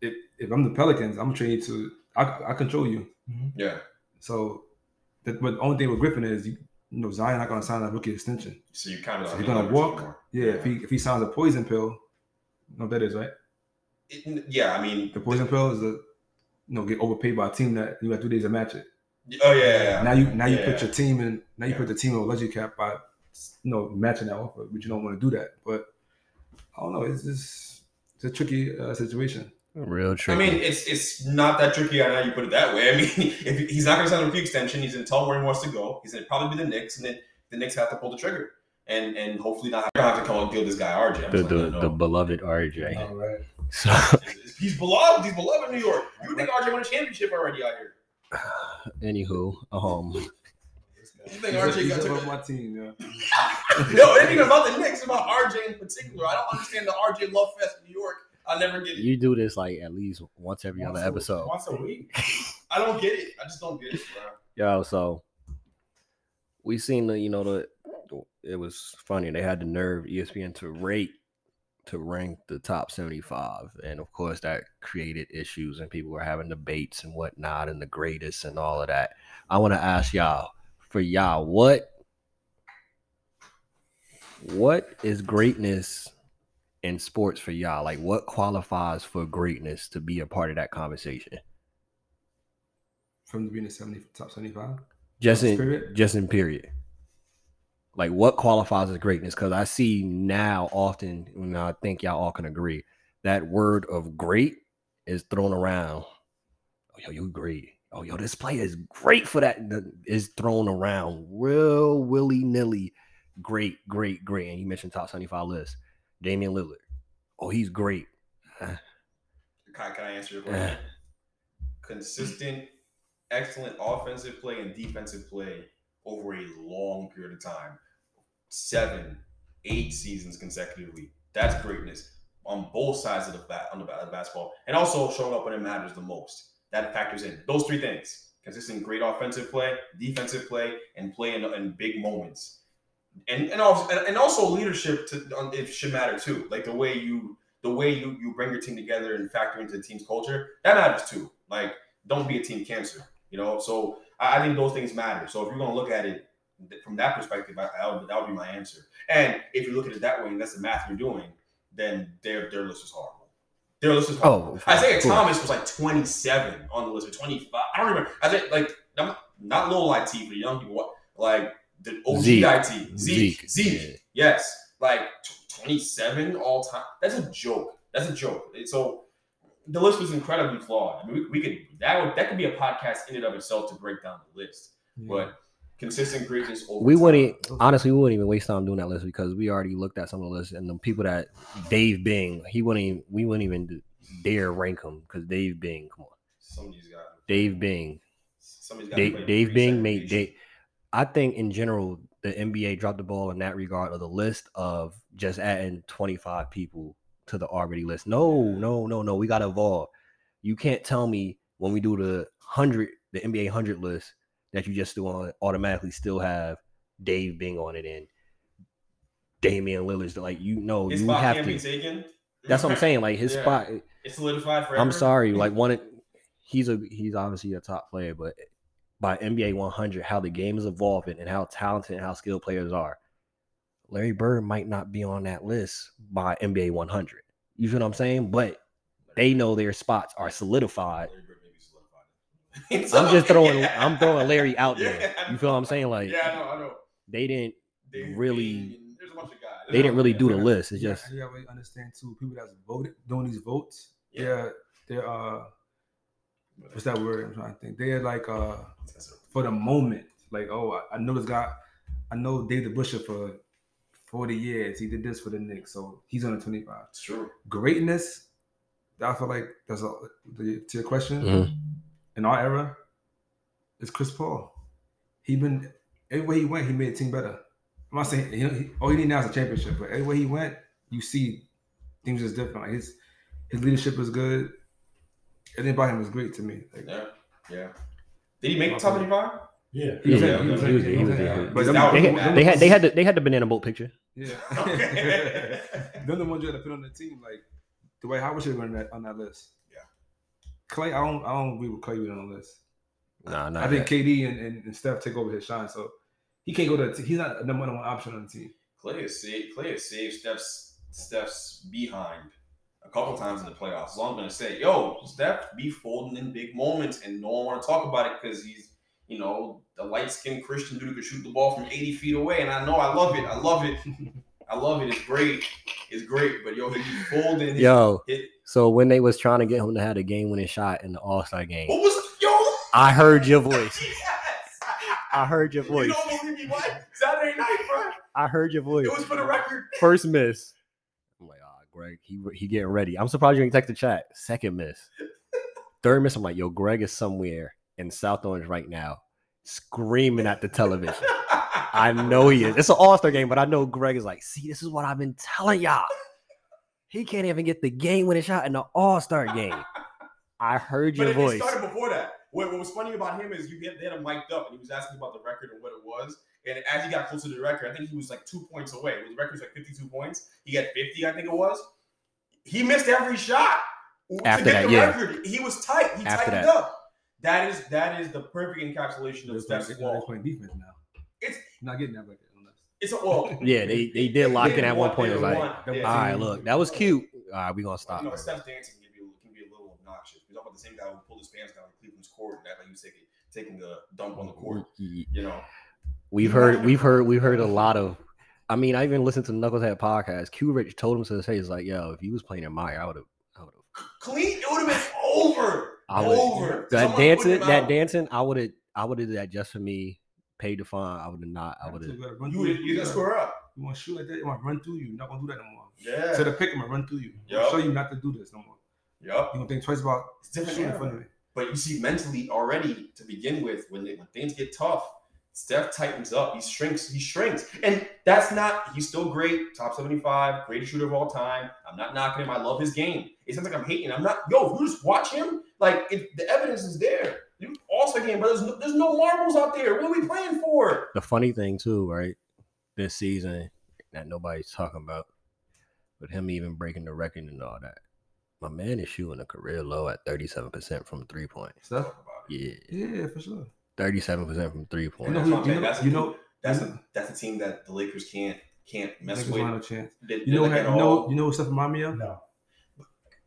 if if I'm the Pelicans, I'm trading to I, I control you. Yeah. So the but the only thing with Griffin is you, you know Zion not gonna sign a rookie extension. So you kind of So he's gonna walk. Yeah, if he if he signs a poison pill, you know what that is, right? It, yeah, I mean, The poison pill is a you know get overpaid by a team that you got three days to match it. oh yeah, yeah, yeah. Now you now you Yeah. put your team in now you Yeah. put the team on a luxury cap by you know matching that offer, but you don't want to do that. But I don't know. It's just it's a tricky uh, situation. Real tricky. I mean, it's it's not that tricky. I know you put it that way. I mean, <laughs> if he's not going to sign a rookie extension, he's going to tell him where he wants to go. He's going to probably be the Knicks, and then the Knicks have to pull the trigger, and and hopefully not have, have to come and deal this guy RJ. I'm the the, the beloved RJ. All right. So <laughs> he's beloved. He's beloved in New York. You think RJ won a championship already out here? <sighs> anywho, um You think He's, RJ he's got above to? my team, yeah. <laughs> No, it ain't even about the Knicks. It's about RJ in particular. I don't understand the RJ love fest in New York. I never get it. you do this like at least once every Once other a- episode. Once a week. I don't get it. I just don't get it, bro. Yo, so we seen the, you know, the it was funny. They had the nerve ESPN to rate to rank the top 75. And of course that created issues and people were having debates and whatnot and the greatest and all of that. I want to ask y'all, for y'all, what what is greatness in sports for y'all? Like what qualifies for greatness to be a part of that conversation? From being the 70 top 75. Just in just in period. Like what qualifies as greatness? Because I see now often, and I think y'all all can agree, that word of great is thrown around. Oh, yo, you great. Oh, yo, this player is great for that is thrown around real willy nilly. Great, great, great. And you mentioned top 75 list. Damian Lillard. Oh, he's great. Can, I- can I answer your Eh. question? Consistent, excellent offensive play and defensive play over a long period of time. Seven, eight seasons consecutively. That's greatness on both sides of the bat on the, ba- basketball, and also showing up when it matters the most. That factors in those three things: consistent, great offensive play, defensive play, and play in, in big moments. And and also, and also leadership to on, it should matter too. Like the way you the way you you bring your team together and factor into the team's culture that matters too. Like don't be a team cancer, you know. So I, I think those things matter. So if you're gonna look at it from that perspective, I, I would, that would be my answer. And if you look at it that way, and that's the math you're doing, then their their list is horrible. Their list is horrible. Oh, Isiah course. Thomas was like 27 on the list, or 25. I don't remember. I think like not, not low IT for young people. What like the OG Zeke. IT Zeke Zeke, Zeke. Yes, like t- 27 all time. That's a joke. That's a joke. So the list was incredibly flawed. I mean, we, we could that would that could be a podcast in and of itself to break down the list. But consistent greatness over we time. wouldn't honestly we wouldn't even waste time doing that list because we already looked at some of the lists and the people that Dave Bing he wouldn't even we wouldn't even dare rank him because Dave Bing come on Some of these guys. Dave Bing Some of these guys Dave, Dave Bing made. Dave I think in general the NBA dropped the ball in that regard of the list of just adding 25 people to the already list no no no no we got to evolve you can't tell me when we do the 100 the NBA 100 list that you just still on automatically still have Dave Bing on it and Damian Lillard's like you know His you spot have can't to be taken. that's what I'm saying like his <laughs> Yeah. spot It's solidified forever. I'm sorry <laughs> like one he's a he's obviously a top player but by NBA 100 how the game is evolving and how talented and how skilled players are Larry Bird might not be on that list by NBA 100 you feel what I'm saying but they know their spots are solidified Larry Bird may be solidified. I'm just <laughs> throwing Yeah. I'm throwing Larry out there Yeah. you feel what I'm saying like Yeah, I know, I know. they didn't Dave Really- Bing There's a bunch of guys. they didn't really do the list it's just you gotta understand too. People that's voted doing these votes, Yeah. they're they're uh what's that word? I'm trying to think. They're like uh for the moment. Like, oh, I, I know this guy. I know Dave DeBusschere for 40 years. He did this for the Knicks, so he's on the 25. It's true. Greatness, I feel like that's a the, to your question. Mhm. In our era, it's Chris Paul. He been everywhere he went, he made a team better. I'm not saying he, he, all he need now is a championship, but everywhere he went, you see things is different. Like his His leadership was good. Everything about him was great to me. Like, Yeah, yeah. Did he make the top 25? Yeah. He was Yeah, he was he was- he he was was- in- he was- but That was- They had, they had they had the, they had the banana boat picture. Yeah. <laughs> <laughs> They're the ones you had to put on the team. Like Dwight Howard should have been on that on that list. Yeah. Klay, I don't I don't agree with Klay being on the list. Nah, nah. I think KD and, and, and Steph take over his shine. So he can't go to. He's not the number one option on the team. Klay has saved Klay has saved Steph's Steph's behind a couple times in the playoffs. So I'm gonna say, yo, Steph be folding in big moments, and no one want to talk about it because he's, you know, the light skinned Christian dude who can shoot the ball from 80 feet away. And I know I love it. I love it. <laughs> I love it. It's great. It's great. But yo, he be folding. His, Yo, it, so when they was trying to get him to have a game winning shot in the All Star game, what was yo? I heard your voice. <laughs> Yes. I heard your voice. You voice. don't believe me? What? Saturday night, bro. I heard your voice. It was for the record. First miss. <laughs> I'm like, ah, Greg, he he getting ready. I'm surprised you didn't text the chat. Second miss. Third miss. I'm like, yo, Greg is somewhere in South Orange right now, screaming at the television. <laughs> I know he is. It's an All Star game, but I know Greg is like, see, this is what I've been telling y'all. He can't even get the game winning shot in the All Star game. I heard But your it, voice. it started before that. What, what was funny about him is you had, they had him mic'd up and he was asking about the record and what it was. And as he got closer to the record, I think he was like two points away. The record was like 52 points. He had 50, I think it was. He missed every shot to After get that, the yeah. record. He was tight. He After tightened that. up. That is that is the perfect encapsulation of playing, Steph's they're playing defense now. It's Not getting that record unless. it's a well. <laughs> Yeah, they they did lock in at one point. It was like, all all right, look, that was cute. All right, we gonna stop. You know, Steph's dancing can be, can be a little obnoxious. We talk about the same guy who pulled his pants down in Cleveland's court and act like he was taking taking a dump on the court. You know, We've heard, we've heard, we've heard a lot of. I mean, I even listened to Knucklehead podcast. Q Rich told him to his face, like, "Yo, if you was playing in my, I would have, I would have, clean. It would have been over. I would over. that Someone dancing, that dancing, I would have, I would have did that just for me, paid the fine. I would have not, I would have. You You would you gonna score up. You want to shoot like that? You want to run through you? You're not gonna do that no more. Yeah. To the pick, I'm gonna run through you. Yup. I'll show you not to do this no more. Yep. You gonna think twice about It's different shooting in front of me. But you see, mentally already to begin with, when, they, when things get tough, Steph tightens up. He shrinks. He shrinks, and that's not. He's still great, top seventy-five, greatest shooter of all time. I'm not knocking him. I love his game. It sounds like I'm hating. I'm not. Yo, if you just watch him, like if the evidence is there. You also game, but there's no, there's no marbles out there. What are we playing for? The funny thing too, right? This season that nobody's talking about, but him even breaking the record and all that. My man is shooting a career low at 37% from three point. Steph. Yeah, Yeah, for sure. 37% from three You know That's who? You know, That's you know. That's a, that's a team that the Lakers can't can't mess Lakers with. don't have chance. They, You know, they you know, you know what Steph remind me of? No.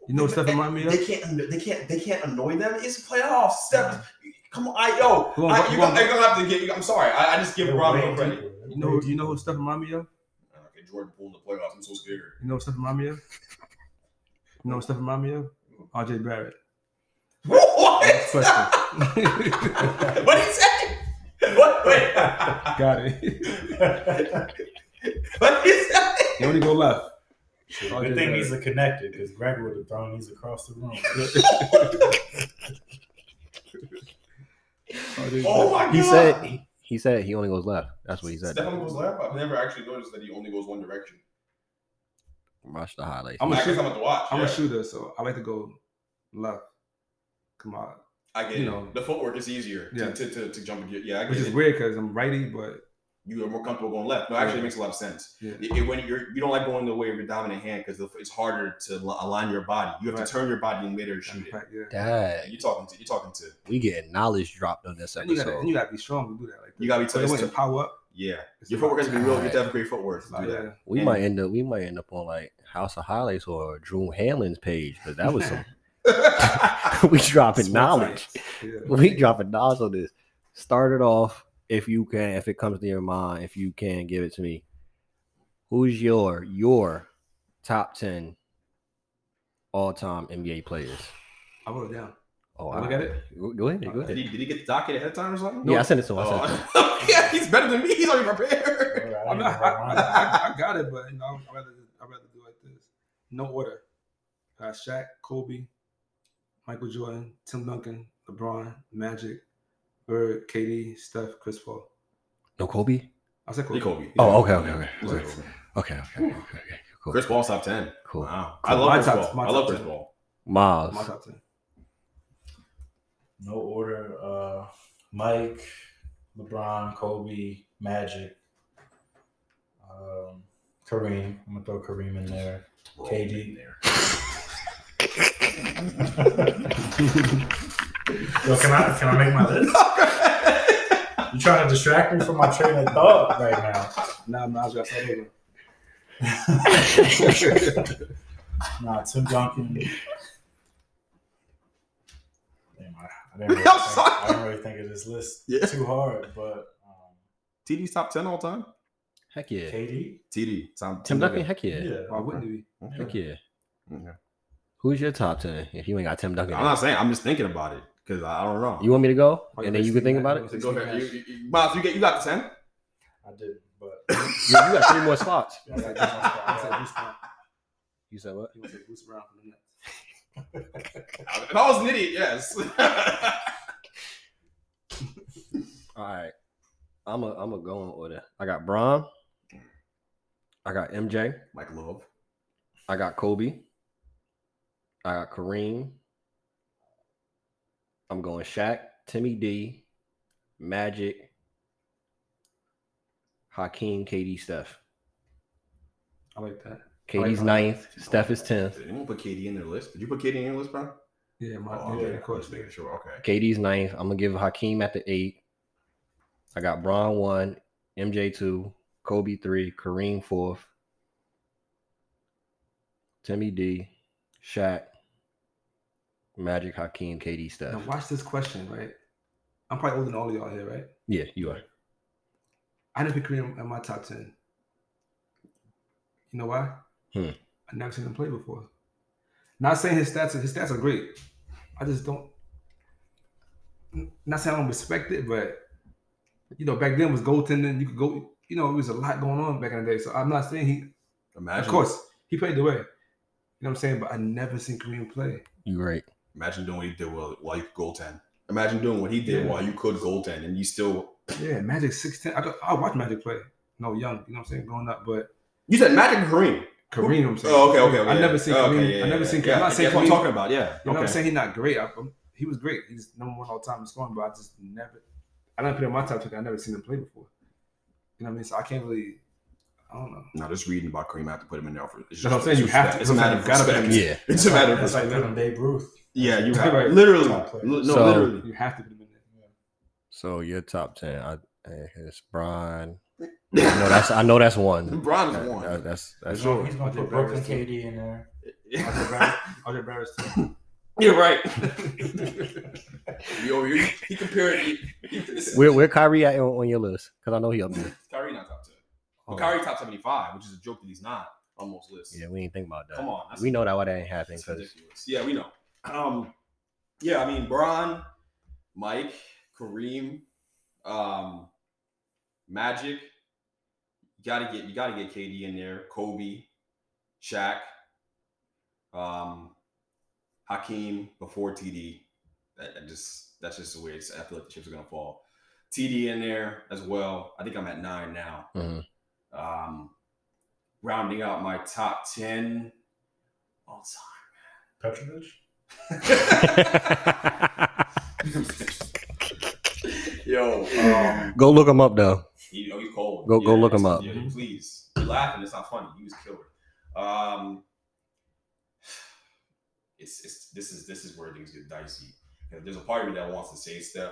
You know what Steph remind me of? They can't. They can't. They can't annoy them. It's playoffs. Steph, come on, I yo. Who I, you who gonna, won- you're gonna have to get. I'm sorry. I, I just give They're Rob no credit. deeper. You know, way you know deeper. what Steph remind me of? Uh, okay, Jordan Poole in the playoffs. I'm so scared. You know what Steph remind me of? You know what Steph remind me of? RJ Barrett. What? Next question. what did he say? What? Wait. Got it. <laughs> what did he say? You only go left. Good thing Barrett. these are connected because Greg would have thrown these across the room. RJ Oh Barrett. my He god. said he, he said he only goes left. That's what he said. Steph only goes left. I've never actually noticed that he only goes one direction. Watch the highlights. I'm I a guess shoot- I'm about to watch. I'm yeah. a shooter, so I like to go left. Come on. I get you it. know. The footwork is easier Yeah. to, to, to, to jump. Yeah, I Which is it. weird because I'm righty, but You are more comfortable going left. No, actually, Yeah. it makes a lot of sense. yeah. It, it- when you're you don't like going the way of your dominant hand because it's harder to align your body. You have Right. to turn your body and later In shoot it. yeah. Dad, You talking to you talking to we getting knowledge dropped on this And you, gotta, and you gotta be strong to do that. Like You gotta be so tough. when you power up. yeah. it's Your footwork has to be real. You have to have great footwork to do Like, that. yeah. We And- might end up we might end up on like House of Highlights or Drew Hanlen's page because that was some <laughs> <laughs> we dropping knowledge. Yeah. We dropping knowledge on this. Start it off if you can, if it comes to your mind, if you can give it to me. Who's your your top ten all time NBA players? I wrote it down. Oh, I look at it. Go go ahead, did, he, did he get the docket ahead of time or something? Yeah, I sent it to him. I sent it to him. Oh. <laughs> yeah, he's better than me. He's already prepared. I I'm didn't I, I. I, I got it, but you know, I'd rather I'd rather do it like this. No order. Uh, Shaq, Kobe, Michael Jordan, Tim Duncan, LeBron, Magic, Bird, KD, Steph, Chris Paul. No Kobe. I said He Kobe. Kobe. Oh, okay, okay, okay. Okay. Okay, okay, okay, okay, cool. Chris Paul's top ten. Cool. Wow, Cool. I love My Chris top- Paul. I top love Chris Paul. Miles. My top ten. No order. Uh, Mike, LeBron, Kobe, Magic, um, Kareem. I'm gonna throw Kareem in there. KD. Yo, can I can I make my list? You trying to distract me from my train of thought right now? Nah, Miles got something over. Nah, Tim Duncan. Damn, I, I, didn't really <laughs> think. I didn't really think of this list Yeah. too hard, but um, TD's top ten all time. Heck yeah. KD. TD. Tom, Tim Duncan, heck yeah. Yeah. Why wouldn't he be? Heck yeah. Okay. Who's your top 10 if you ain't got Tim Duncan? I'm not saying. I'm just thinking about it because I, I don't know. You want me to go? Oh, and then you can think about it? Go ahead. You, you, you, Miles, you get you got the ten. I did, but <laughs> You, you got three more spots. I got this one spot. Said Bruce You said what? He was like Bruce Brown from the Nets. <laughs> If I was an idiot, yes. <laughs> All right. I'm a I'm a go in order. I got Bron. I got MJ. Mike Love. I got Kobe. I got Kareem. I'm going Shaq, Timmy D, Magic, Hakeem, KD, Steph. I like that. KD's like- ninth. Steph is tenth. Did anyone put KD in their list? Did you put KD in your list, bro? Yeah, my Oh, yeah, of course. Making sure. Okay. KD's ninth. I'm gonna give Hakeem at the eight. I got Bron one, MJ two, Kobe three, Kareem fourth, Timmy D, Shaq, Magic, Hakeem, KD, Steph. Now watch this question, right? I'm probably older than all of y'all here, right? Yeah, you are. I didn't pick Kareem in my top ten. You know why? Hmm. I never seen him play before. Not saying his stats, his stats are great. I just don't. Not saying I don't respect it, but you know, back then was goaltending. You could go. You know, it was a lot going on back in the day. So I'm not saying he. Imagine. Of course, he played the way. You know what I'm saying? But I never seen Kareem play. You're right. Imagine doing what he did while, while you could goaltend. Imagine doing what he did Yeah. while you could goaltend, and you still. Yeah, Magic 6'10. I, got, I watched Magic play. No, young. You know what I'm saying? Growing up, but You said Magic and Kareem. Kareem, I'm saying. Oh, okay, okay. okay I yeah. never seen Kareem. okay, yeah, I never seen Kareem. yeah. I'm not saying That's what I'm talking about. Yeah. You know what I'm saying? He's not great. I, I'm- he was great. He's number one all time in scoring, but I just never. I didn't put him in my top ten. I never seen him play before. You know what I mean? So I can't really. I don't know. Now, just reading about Kareem, I have to put him in there for. It's That's what I'm saying. You have to. It's a matter of You gotta put him respect. Yeah. It's a matter of That's like respect. putting Babe Ruth. Yeah, you have Right. literally. No, So- literally. You have to put him in there. So your top ten. I it's Brian. <laughs> I know that's I know that's one. Bron's is one. that- that's that's He's gonna, he's gonna put Brooklyn Barrett's. KD in there. <laughs> RJ Barrett- RJ Barrett's too. <laughs> You're right. you over here. He compared. He, he, this is- where where Kyrie at on, on your list? Because I know he up there. Kyrie not top ten. Oh. Kyrie top seventy five, which is a joke that he's not on most lists. Yeah, we ain't think about that. Come on, we know that why that ain't happening. Yeah, we know. Um, yeah, I mean, Bron, Mike, Kareem, um, Magic. You gotta get you gotta get KD in there. Kobe, Shaq, um, Hakeem before TD. That, that just that's just the way it's. I feel like the chips are gonna fall. TD in there as well. I think I'm at nine now. Mhm. Um, rounding out my top ten all Petrovic. <laughs> Yo, um, go look him up though. he, oh, he's cold. Go- go look him up. Yeah, please. You're laughing. It's not funny. He was killer. Um, <sighs> it's it's this is this is where things get dicey. There's a part of me that wants to say Steph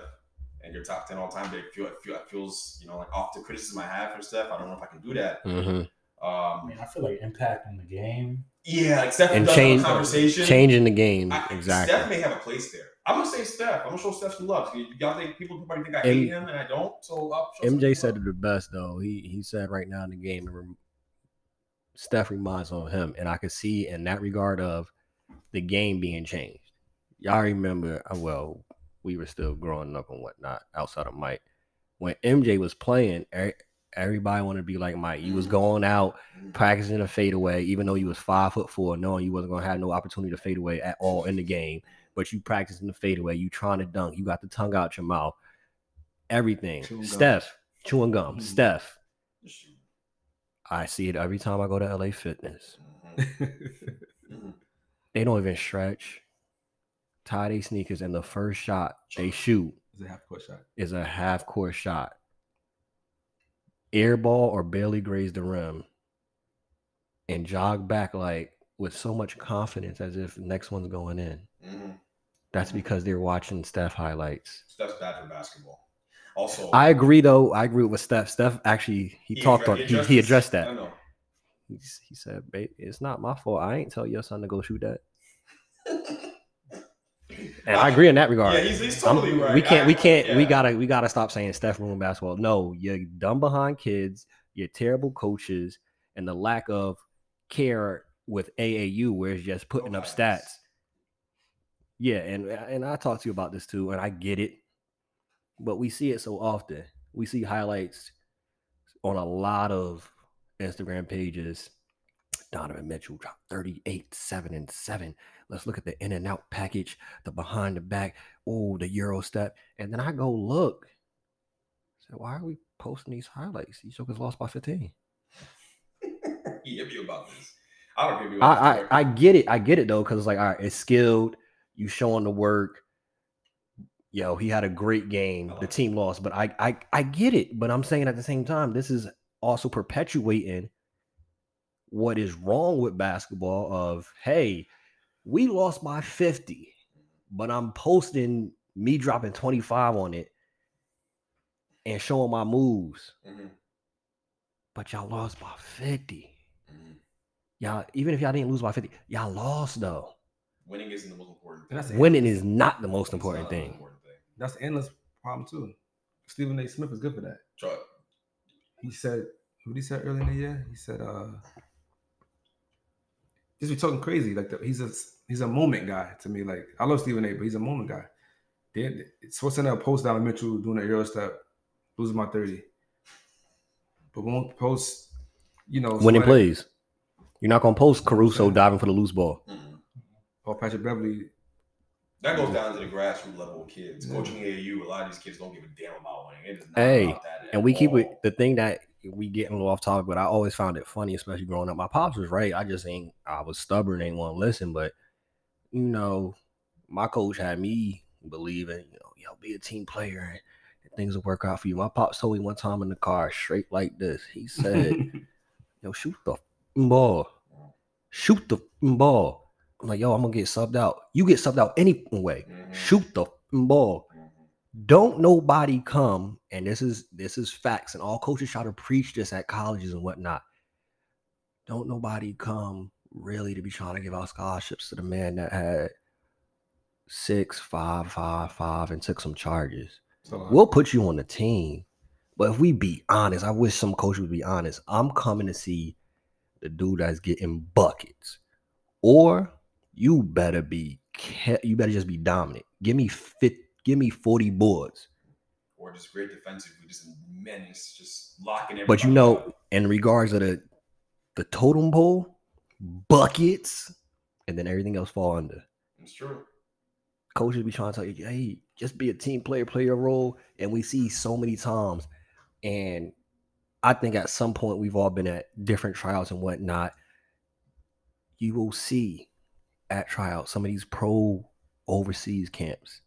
and your top ten all time, but it, feel, it, feel, it feels you know like off the criticism I have for Steph. I don't know if I can do that. Mm-hmm. I Um, mean, I feel like impact on the game. yeah, like Steph And change the conversation. changing the game I, exactly. Steph may have a place there. I'm gonna say Steph. I'm gonna show Steph some love. Y'all think people probably think I hate him and I don't. So I'll show MJ said it the best though. He he said right now in the game, it rem- Steph reminds of him, and I could see in that regard of the game being changed. Y'all remember? uh, Well, we were still growing up and whatnot outside of Mike. When MJ was playing, e- everybody wanted to be like Mike. You was going out practicing a fadeaway, even though you was five foot four, knowing you wasn't gonna have no opportunity to fade away at all in the game. But you practicing the fadeaway, you trying to dunk, you got the tongue out your mouth, everything. Chewing gum. Steph chewing gum. Mhm. Steph, I see it every time I go to LA Fitness. Mhm. <laughs> They don't even stretch. Tie their sneakers, and the first shot they shoot It's a half court shot. is a half court shot. Air ball or barely graze the rim and jog back like with so much confidence as if next one's going in. hmm That's because they're watching Steph highlights. Steph's bad for basketball. Also, I agree though. I agree with Steph. Steph actually he, talked addre- on he, he addressed I that. know. He's, he said, "Babe, it's not my fault. I ain't tell your son to go shoot that." And I agree in that regard. Yeah, he's, he's I'm- right. We can't. We can't. We gotta. We gotta stop saying Steph ruined basketball. No, you're dumb behind kids. You're terrible coaches, and the lack of care with AAU, where it's just putting up guidance. stats. Yeah, and and I talked to you about this too, and I get it, but we see it so often. We see highlights on a lot of Instagram pages. Donovan Mitchell dropped 38, 7, and 7. Let's look at the in and out package, the behind the back, oh, the Euro step. And then I go look. So why are we posting these highlights? These jokers lost by 15. He hit me about this. I don't give you. I, I I get it. I get it though, because it's like, all right, it's skilled. You showing the work. Yo, he had a great game. The team lost, but I I I get it. But I'm saying at the same time, this is also perpetuating what is wrong with basketball. Of hey, we lost by 50, but I'm posting me dropping 25 on it and showing my moves. Mhm, But y'all lost by 50. mhm. Y'all, even if y'all didn't lose by 50, y'all lost though. Winning isn't the most important. And that's thing. Winning is not the most important not the most thing. important thing. That's the endless problem too. Stephen A. Smith is good for that. Try- He said, what he said earlier in the year, he said, uh, just be talking crazy. Like the, he's a he's a moment guy to me. Like I love Stephen A. But he's a moment guy. They, SportsCenter post Donovan Mitchell doing an Euro step, losing my thirty, but won't post. You know, Winning somebody- plays. You're not gonna post Caruso diving for the loose ball. mhm. or Patrick Beverley. That goes down to the grassroots level of kids. Yeah. Coaching AAU, a lot of these kids don't give a damn about winning. It is not Hey, about that at And we keep it the thing that we getting a little off topic, but I always found it funny, especially growing up. My pops was right. I just ain't I was stubborn, ain't want to listen. But you know, my coach had me believing, you know, yo, be a team player and things will work out for you. My pops told me one time in the car, straight like this. He said, <laughs> yo, shoot the ball. Shoot the ball. I'm like, yo, I'm gonna get subbed out. You get subbed out any way. Mhm, Shoot the ball. Don't nobody come, and this is this is facts, and all coaches try to preach this at colleges and whatnot. Don't nobody come really to be trying to give out scholarships to the man that had six, five, five, five, and took some charges. We'll put you on the team. But if we be honest, I wish some coach would be honest. I'm coming to see the dude that's getting buckets. Or you better be you better just be dominant. Give me fit give me 40 boards. Or just great defensively, just menace, just locking everybody. But you know, up. in regards to the the totem pole, buckets, and then everything else fall under. it's true. coaches be trying to tell you, hey, just be a team player, play your role. And we see so many times. And I think at some point we've all been at different tryouts and whatnot. You will see at tryouts some of these pro overseas camps.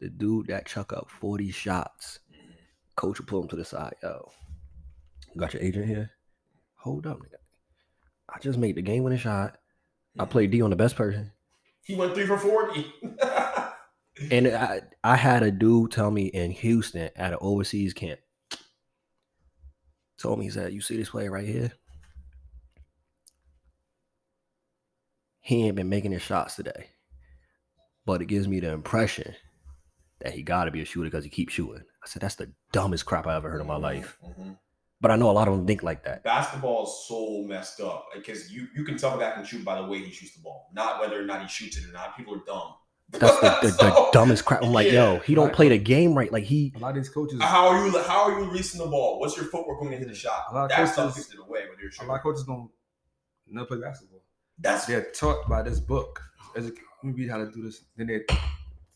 The dude that chuck up 40 shots, coach will pull him to the side. Yo, you got your agent here? Hold up, nigga. I just made the game winning shot. I played D on the best person. He went three for forty. <laughs> And I, I had a dude tell me in Houston at an overseas camp. Told me, he said, You see this player right here? He ain't been making his shots today. But it gives me the impression that he got to be a shooter because he keeps shooting. I said, That's the dumbest crap I ever heard in my life. Mhm. But I know a lot of them think like that. Basketball is so messed up because you you can tell a guy can shoot by the way he shoots the ball, not whether or not he shoots it or not. People are dumb. That's the, the, the <laughs> dumbest crap. I'm like, yeah, yo, he don't play the game right. Like he a lot of these coaches, How are you? How are you releasing the ball? What's your footwork going to hit the shot? A lot of That coaches- gets it away when you're a lot of coaches don't never play basketball. That's They're taught by this book. As let me read how to do this. Then they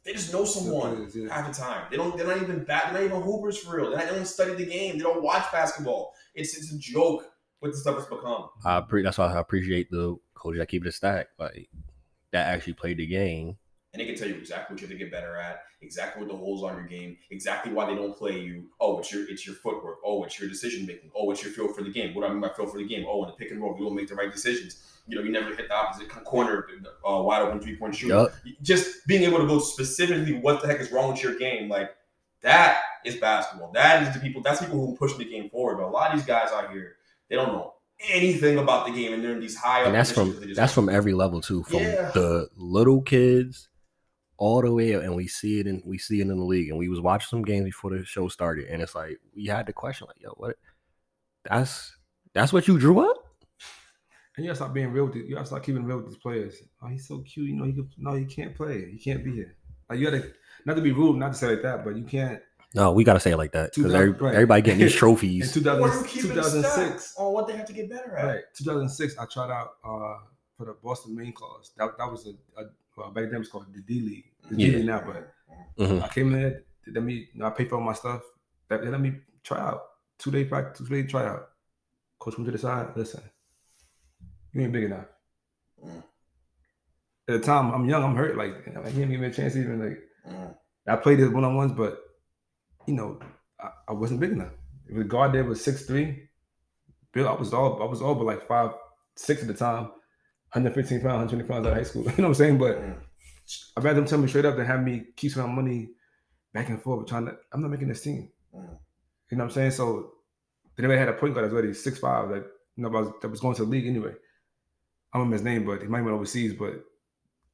they just know someone players, yeah. half the time. They don't. They're not even bat. They're not even hoopers for real. They're not, they don't study the game. They don't watch basketball. It's it's a joke what the stuff has become. I pre- that's why I appreciate the coach that keep it a stack. Like that actually played the game and they can tell you exactly what you have to get better at, exactly what the holes are in your game, exactly why they don't play you. Oh, it's your it's your footwork. Oh, it's your decision making. Oh, it's your feel for the game. What do I mean by feel for the game? Oh, in the pick and roll, you don't make the right decisions. You know, you never hit the opposite corner, uh, wide open three point shooter. Yup. Just being able to go specifically, what the heck is wrong with your game? Like that is basketball. That is the people. That's people who push the game forward. But a lot of these guys out here, they don't know anything about the game, and they're in these high. and that's from that's from every level too, from Yeah. the little kids all the way, up, and we see it and we see it in the league. And we was watching some games before the show started, and it's like we had the question, like, yo, what? That's that's what you drew up? And you gotta stop being real with it. You gotta start keeping real with these players. Oh, he's so cute. You know, he could, no, he can't play. He can't be here. Like you gotta not to be rude, not to say like that, but you can't. No, we gotta say it like that because 2000 right. everybody getting these <laughs> In trophies. 2000, Or you keep it 2006, on what they have to get better at. right? 2006, I tried out uh, for the Boston Maine Claws. That that was a, a well, back then it was called the D League. The D Yeah. League now, but Mhm. I came in there. They let me. You know, I paid for all my stuff. They, they let me try out. Two day practice. Two day tryout. Coach went to the side. Listen, you ain't big enough. Mm. At the time, I'm young. I'm hurt. Like you he didn't give me a chance even like. Mm. I played it one on ones, but you know, I, I wasn't big enough. The guard there was six three. Bill, I was all I was all but like five six at the time, 115 pounds, 120 pounds out of high school. <laughs> you know what I'm saying? But Mm. I'd rather them tell me straight up than have me keep some money back and forth trying to. I'm not making this team. Mm. You know what I'm saying? So they never had a point guard that's already six five that was, that was going to the league anyway. I don't remember his name, but he might have went overseas. But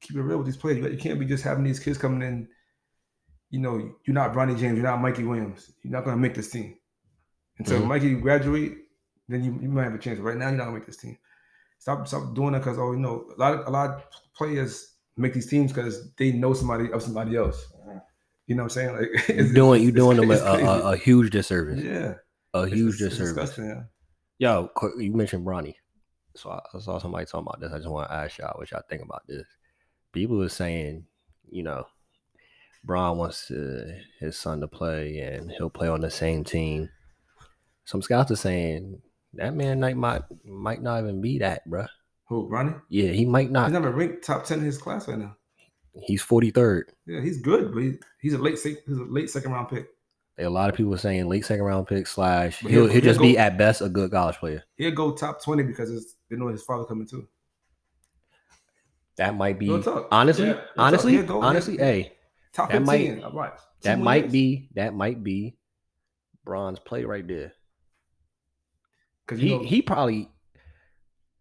keep it real with these players. You, you can't be just having these kids coming in. You know, you're not Bronny James. You're not Mikey Williams. You're not going to make this team until Mhm. Mikey graduate. Then you, you might have a chance. Right now, you're not going to make this team. Stop stop doing that because oh, you know, a lot of a lot of players make these teams because they know somebody of somebody else. You know what I'm saying? Like <laughs> you're doing you doing them a, a, a huge disservice. yeah, A huge it's- it's disservice. disgusting, yeah. Yo, you mentioned Bronny. So I, I saw somebody talking about this. I just want to ask y'all what y'all think about this. People are saying, you know, Bron wants to, his son to play and he'll play on the same team. Some scouts are saying that man might might, might not even be that, bruh. Who, Ronnie? Yeah, he might He's not. not even ranked top ten in his class right now. He's 43rd. Yeah, he's good, but he, he's a late he's a late second round pick. A lot of people are saying late second round pick slash he'll, he'll- he'll just he'll be at best a good college player. He'll go top twenty because it's, they know his father coming too. That might be honestly, Yeah, honestly, go- honestly, hey, Top That might- fifteen. I watch. that might years. be that might be Bron's play right there. because He know, he probably,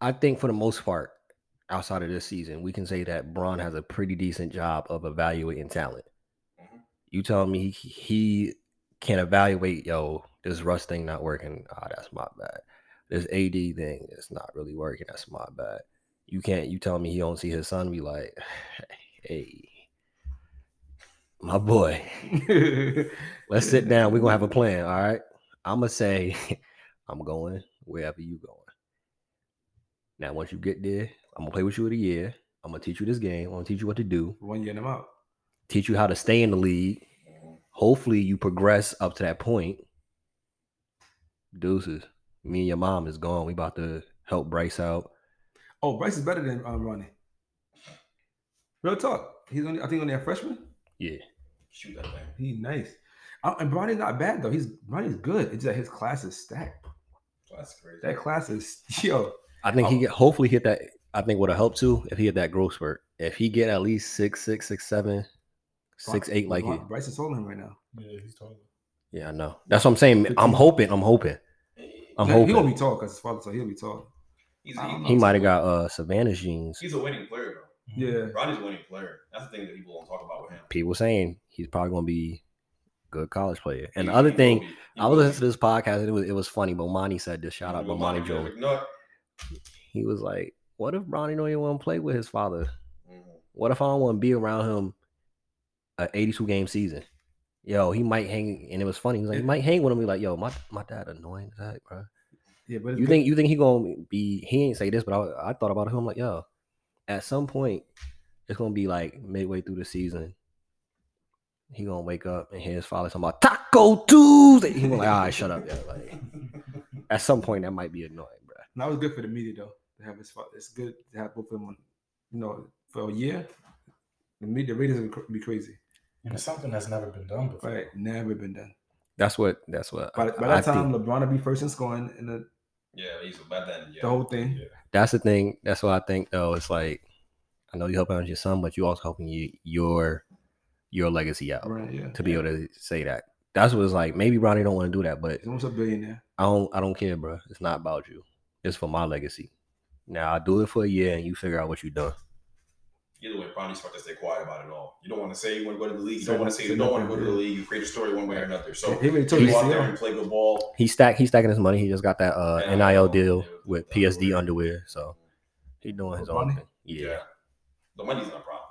I think for the most part, outside of this season, we can say that Bron has a pretty decent job of evaluating talent. Mhm. You tell me he, he can evaluate, yo, this Russ thing not working. Ah, that's my bad. This AD thing is not really working. That's my bad. You can't. You tell me he don't see his son be like, <sighs> hey, my boy. <laughs> Let's sit down. We're gonna have a plan. All right. I'm gonna say <laughs> I'm going wherever you going. Now, once you get there, I'm gonna play with you in a year. I'm gonna teach you this game. I'm gonna teach you what to do. one year and I'm out. Teach you how to stay in the league. Hopefully, you progress up to that point. Deuces. Me and your mom is gone. We about to help Bryce out. Oh, Bryce is better than um, Ronnie. Real talk. He's only I think only a freshman. Yeah. Shoot that thing. He's nice. Uh, and Bronny's not bad though. He's Bronny's good. It's that his class is stacked. That's crazy. That class is <laughs> yo. I think he get hopefully hit that. I think would have helped too if he hit that growth spurt. If he get at least six, six, six, seven, six, eight, like Bron- it. Bryce is holding him right now. Yeah, he's taller. Yeah, I know. That's what I'm saying. I'm hoping. I'm hoping. I'm He- He hoping. won't be tall because his father said he'll be tall. He's, I. He might have got uh Savannah's genes. He's a winning player, though. Yeah. Ronnie's a winning player. That's the thing that people don't talk about with him. People saying he's probably gonna be a good college player. And He- the other thing, be. I was listening to this podcast and it was it was funny. But Monty said this. Shout out, But Bomani Jones, Jones. You know what? He was like, "What if Ronnie don't even want to play with his father? Mhm. What if I don't want to be around him a 82 game season?" Yo, he might hang, and it was funny. He was like, he might hang with him. Be like, "Yo, my my dad annoying as heck, bro." Yeah, but it's You good- think you think he gonna be? He ain't say this, but I, I thought about him I'm like, yo, at some point, it's gonna be like midway through the season. He gonna wake up and hear his father talking about Taco Tuesday. He gonna like, all right, shut up, yeah. Like, <laughs> at some point, that might be annoying, bro. that was good for the media though to have his father. It's good to have both of them on, you know, for a year. The media ratings would be crazy. And it's something that's never been done before. Right, never been done. That's what. That's what. By, by I that time, think- LeBron will be first in scoring in the, Yeah, he's but then yeah. the whole thing. Yeah. that's the thing. That's what I think. Though it's like, I know you're helping out your son, but you also helping you your your legacy out Right, yeah. to be able to say that. That's what it's like. Maybe Ronnie don't want to do that, but He's almost a billionaire. I don't. I don't care, bro. It's not about you. It's for my legacy. Now I'll do it for a year, and you figure out what you done. Either way, Bronny's smart to stay quiet about it all. You don't want to say you want to go to the league. You don't want to say you don't want to go to the league. You create a story one way or another. So he already told you you out there and play good ball. He stack. He's stacking his money. He just got that uh, NIL nil deal deal with with PSD underwear. underwear. So he doing his own thing. Yeah. Yeah. The money's not a problem.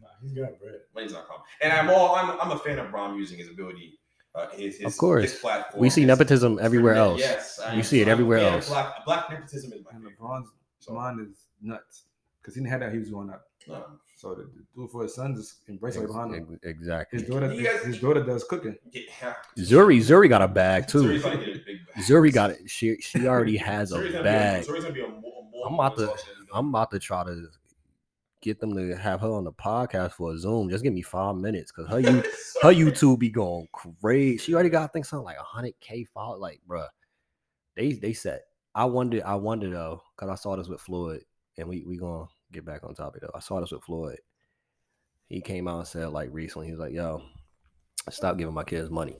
Nah, he's got bread. Money's not a problem. And I'm all I'm, I'm a fan of Bron using his ability, uh, his, his Of course. his platform. We see his- nepotism everywhere else. Yes, I You see it everywhere fan else. Black, black nepotism is my And favorite. LeBron's So, mind is nuts because he didn't have that. He was going up. No. So to do it for his son, just embrace it Ex- behind him. ex- Exactly. His daughter, He has- his daughter does cooking. Yeah. Zuri, Zuri got a bag too. Zuri's gonna get a big bag. Zuri got it. She she already has a bag. Be Zuri's gonna be a more, more I'm about to- I'm about to try to get them to have her on the podcast for a Zoom. Just give me five minutes because her you <laughs> her YouTube be going crazy. She already got I think something like hundred k follow. Like, bruh, they they said. I wonder. I wonder though because I saw this with Floyd, and we we gonna get back on topic though. I saw this with Floyd. He came out and said like recently, he was like, "Yo, stop giving my kids money."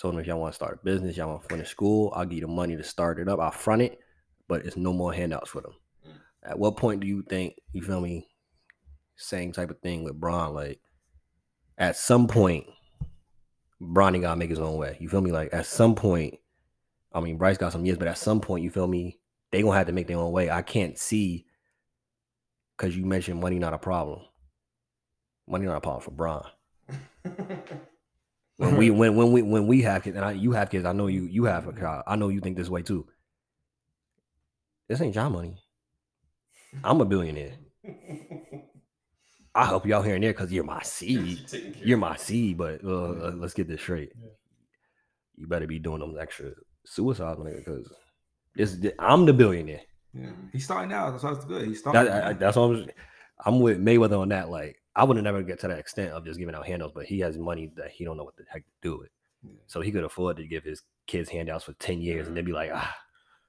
Told them if y'all want to start a business, y'all want to finish school, I'll give you the money to start it up. I'll front it, but it's no more handouts for them. Mm. At what point do you think you feel me? Same type of thing with Bron. Like at some point, Bronny gotta make his own way. You feel me? Like at some point, I mean Bryce got some years, but at some point, you feel me? They gonna have to make their own way. I can't see because you mentioned money not a problem. Money not a problem for Bron. <laughs> When we when when we when we have kids, and I, you have kids, I know you you have a child. I know you think this way too. This ain't your money. I'm a billionaire. I help you out here and there because you're my seed. <laughs> You're my seed, but uh, uh, let's get this straight. Yeah. You better be doing them extra suicides, nigga, because this I'm the billionaire. Yeah, he's starting now. That's why it's good. He's starting. That, I, that's what I'm. I'm with Mayweather on that. Like I would have never get to that extent of just giving out handouts, but he has money that he don't know what the heck to do with. Yeah. So he could afford to give his kids handouts for ten years, and they'd be like, ah,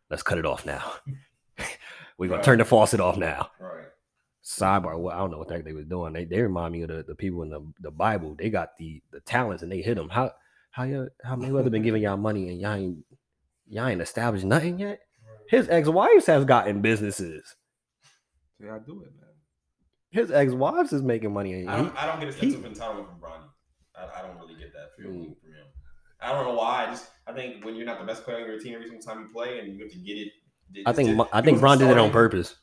let's cut it off now. <laughs> We're gonna Right. turn the faucet off now. Right. Sidebar, well, I don't know what the heck they was doing. They they remind me of the, the people in the, the Bible. They got the the talents and they hit them. How how you how Mayweather been giving y'all money and y'all ain't y'all ain't established nothing yet? His ex wives has gotten businesses. yeah, I do it, man. His ex wives is making money. And I don't, I don't get a sense he- of entitlement from Bronny. I, I don't really get that feeling Mm. from him. I don't know why. I just I think when you're not the best player on your team every single time you play and you have to get it. I think just- Mo- I think Bron did it on purpose.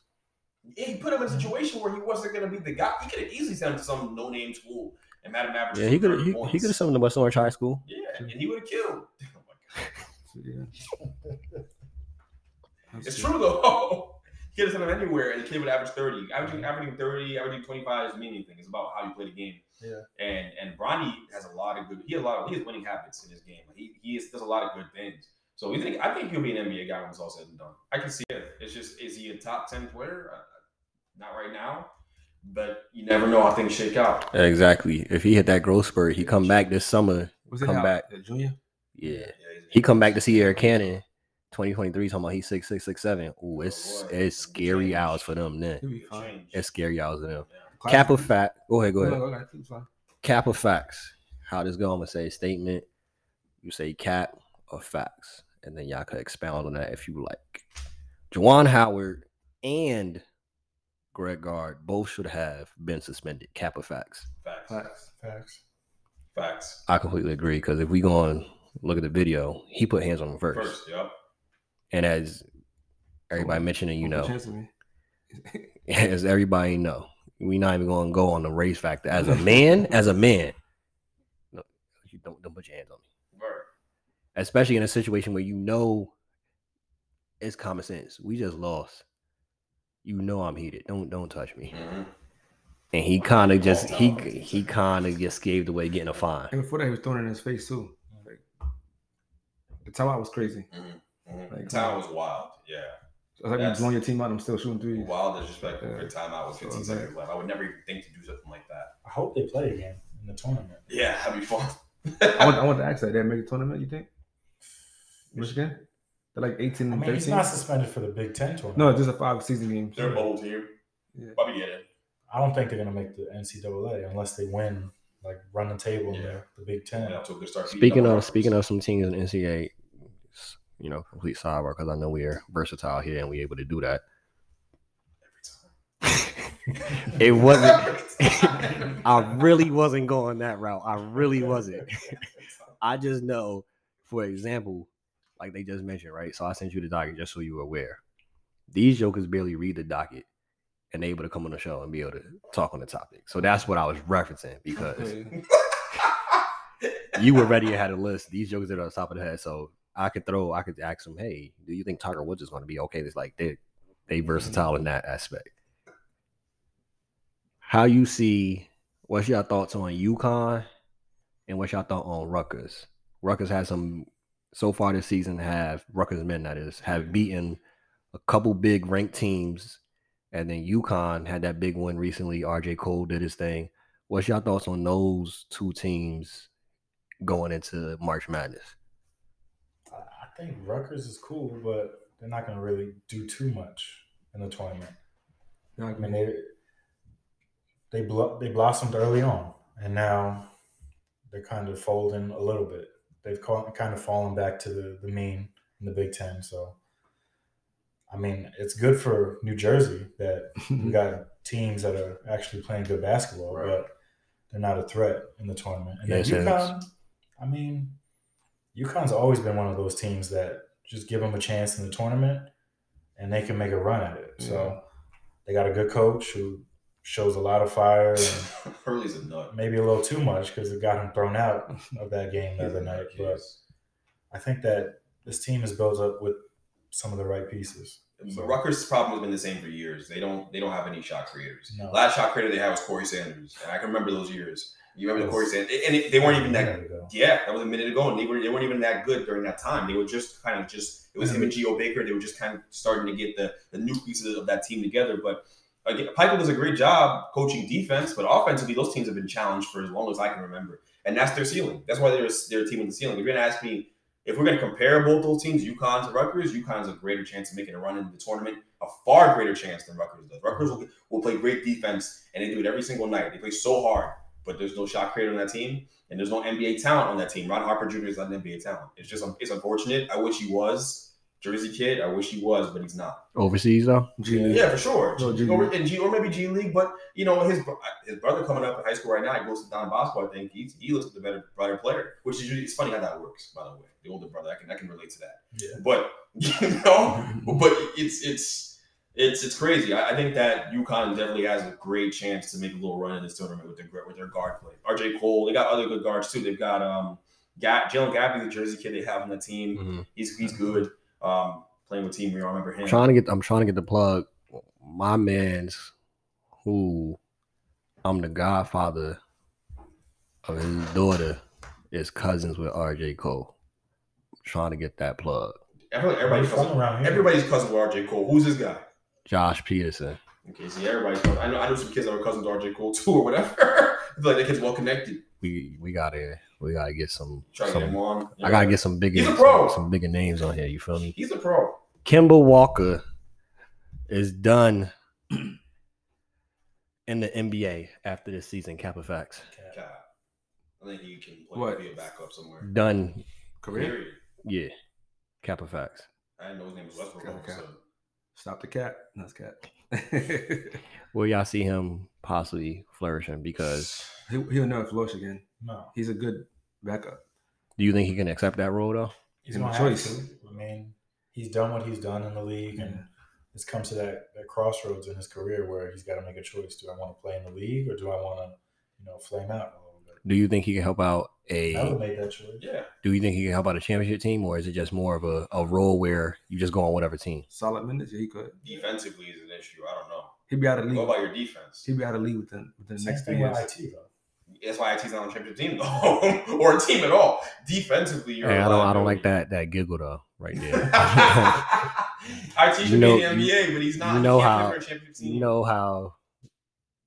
He put him in a situation where he wasn't going to be the guy. He could have easily sent him to some no name school and made him average. Yeah, he could 30 he, he could have sent him to West Orange High School. Yeah, and he would have killed. Oh my God. Yeah. <laughs> <laughs> That's It's good. true though. <laughs> he could have sent him anywhere, and the kid would average thirty. Averaging mm-hmm. averaging thirty, averaging twenty five doesn't mean anything. It's about how you play the game. Yeah. And and Bronny has a lot of good. He has a lot. Of, he has winning habits in his game. He he is, does a lot of good things. So we think I think he'll be an NBA guy when it's all said and done. I can see it. It's just is he a top ten player? Uh, uh not right now, but you never know how things shake out. Exactly. If he hit that growth spurt, he come back this summer. Was it come how- back. the junior? Yeah. Yeah, He come back to see Eric Cannon, 2023, talking about he's six six six seven. Ooh, it's boy. it's scary hours for them then. He'll be He'll fine. change. It's scary hours for them. Yeah. Cap of fact. Go ahead, go Go ahead. ahead. Go ahead. Keep. Cap of facts. How this go? I'm gonna say a statement. You say cap or facts, and then y'all could expound on that if you like. Juwan Howard and Greg Gard both should have been suspended. Cap of facts. Facts. Facts. Facts. Facts. I completely agree because if we go on look at the video, he put hands on him first, First, yep. And as everybody mentioning, you know, chance with me. <laughs> as everybody know, we not even going to go on the race factor. As a <laughs> man, as a man, no, you don't don't put your hands on me. Right. especially in a situation where you know it's common sense. We just lost. You know I'm heated. Don't don't touch me. Mhm. And he kind of just he he kind of just gave away getting a fine. And before that, he was throwing it in his face too. Like, the I was crazy. Mhm. Like, the town was wild. Yeah. So it's like you That's- blowing your team out. I'm still shooting threes. Wild disrespectful Yeah. for timeout with So 15 it's like- seconds left. I would never even think to do something like that. I hope they play again in the tournament. Yeah, that'd be fun. I want, I want to ask that. They make a tournament. You think? Michigan? They're like 18 I and mean, he's 13. not suspended for the Big Ten tournament. No, just a five season game. They're a bowl team. Yeah. Probably get it. I don't think they're gonna make the NCAA unless they win, like run the table in Yeah. the, the Big Ten. Yeah, to a good start. Speaking of speaking of some teams in NCAA, you know, complete sidebar because I know we are versatile here and we're able to do that. <laughs> it wasn't. <laughs> I really wasn't going that route. I really wasn't. <laughs> I just know, for example, like they just mentioned, right? So I sent you the docket just so you were aware. These jokers barely read the docket and they able to come on the show and be able to talk on the topic. So that's what I was referencing because you were ready and had a list. These jokers that are on top of the head. So I could throw, I could ask them, hey, do you think Tiger Woods is going to be okay? It's like they they mm-hmm. versatile in that aspect. How you see? What's your thoughts on UConn, and what's your thought on Rutgers? Rutgers has some so far this season have Rutgers men that is have beaten a couple big ranked teams, and then UConn had that big one recently. RJ Cole did his thing. What's your thoughts on those two teams going into March Madness? I think Rutgers is cool, but they're not gonna really do too much in the tournament. I mean, they they blo- they blossomed early on, and now they're kind of folding a little bit. They've ca- kind of fallen back to the, the mean in the Big Ten. So, I mean, it's good for New Jersey that <laughs> we got teams that are actually playing good basketball, Right. but they're not a threat in the tournament. And Yes, then UConn, I mean, UConn's always been one of those teams that just give them a chance in the tournament, and they can make a run at it. So they got a good coach who shows a lot of fire and <laughs> Hurley's a nut. maybe a little too much because it got him thrown out of that game the other night. But. I think that this team is built up with some of the right pieces. So- Rutgers' problem has been the same for years. They don't they don't have any shot creators. No. Last shot creator they had was Corey Sanders, and I can remember those years. You remember the Corey. Sanders, and it, they weren't even that. There we go. Yeah, that was a minute ago, and they were they weren't even that good during that time. They were just kind of just it was him and mm-hmm. Geo Baker. They were just kind of starting to get the the new pieces of that team together. But again, Piper does a great job coaching defense, but offensively, those teams have been challenged for as long as I can remember, and that's their ceiling. That's why they're they're a team with the ceiling. If you're gonna ask me if we're gonna compare both those teams, UConn to Rutgers, UConn has a greater chance of making a run in the tournament, a far greater chance than Rutgers does. Rutgers will, will play great defense, and they do it every single night. They play so hard, but there's no shot creator on that team and there's no NBA talent on that team. Ron Harper Jr. is not an NBA talent. It's just it's unfortunate. I wish he was Jersey kid. I wish he was, but he's not. Overseas though, G League. Yeah, for sure. No, G or, and G, or maybe G League, but you know his his brother coming up in high school right now. He goes to Don Bosco. I think he's he looks like the better better player, which is it's funny how that works. By the way, the older brother, I can I can relate to that. Yeah. But <laughs> you know, but it's it's it's it's crazy. I, I think that UConn definitely has a great chance to make a little run in this tournament with their with their guard play. RJ Cole, they got other good guards too. They've got um, Ga- Jalen Gaffney, the Jersey kid they have on the team. Mm-hmm. He's he's good. Um, playing with Team Rio, I remember him. I'm trying to get. I'm trying to get the plug. My man's who I'm the godfather of his daughter is cousins with RJ Cole. I'm trying to get that plug. I feel like everybody's From cousin, around here. everybody's cousin with RJ Cole. Who's this guy? Josh Peterson. Okay, see, everybody's cousin. I know I know some kids that are cousins with RJ Cole too, or whatever. <laughs> I like the kid's well connected. We we gotta we gotta get some. Try to get him some on. I gotta get some bigger He's a pro. some, some bigger names on here. You feel me? He's a pro. Kemba Walker is done <clears throat> in the NBA after this season. Kappa facts God. I think you can play What? be a backup somewhere. done. Career. Period. Yeah, Kappa facts. I didn't know his name was Westbrook. all of Okay. sudden. Stop the cat. That's cat. <laughs> Where y'all see him possibly flourishing? Because he, he'll never flourish again. No, He's a good backup. do you think he can accept that role though? he's Give him gonna have choice. to. I mean, he's done what he's done in the league, and it's come to that, that crossroads in his career where he's got to make a choice: do I want to play in the league or do I want to, you know, flame out a little bit? Do you think he can help out I would have a? made that choice. Yeah. Do you think he can help out a championship team, or is it just more of a, a role where you just go on whatever team? Solid minutes. Yeah, he could. Defensively is an issue. I don't know. He'd be out of the What league. about your defense? He'd be out of the league within within the Same next three years. with IT though. That's why IT's not on a championship team <laughs> though, or a team at all. Defensively, you're. Hey, a I don't I don't like that that giggle though right there. <laughs> IT should You know- be in the NBA, but he's not. you know can't how- a championship team. You know how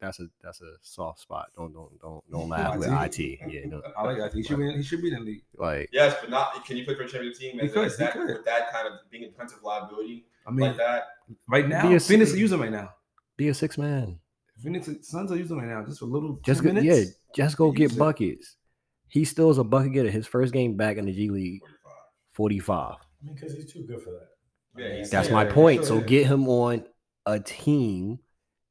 that's a that's a soft spot. Don't don't don't don't <laughs> laugh with IT? IT. Yeah, no, I like that. He should be. In, he should be in the league. like Yes, but not. Can you play for a championship team? He As, could, that. With that kind of being a defensive liability I mean, like that. right now, Be Phoenix is using right now. be a six man. Phoenix Suns are using right now. Just for a little Just go, minutes. yeah, just go Use get it. buckets. He still is a bucket getter. His first game back in the G League, 45. I mean, because he's too good for that. Yeah, he's- That's Yeah, my yeah, point. sure, so yeah. get him on a team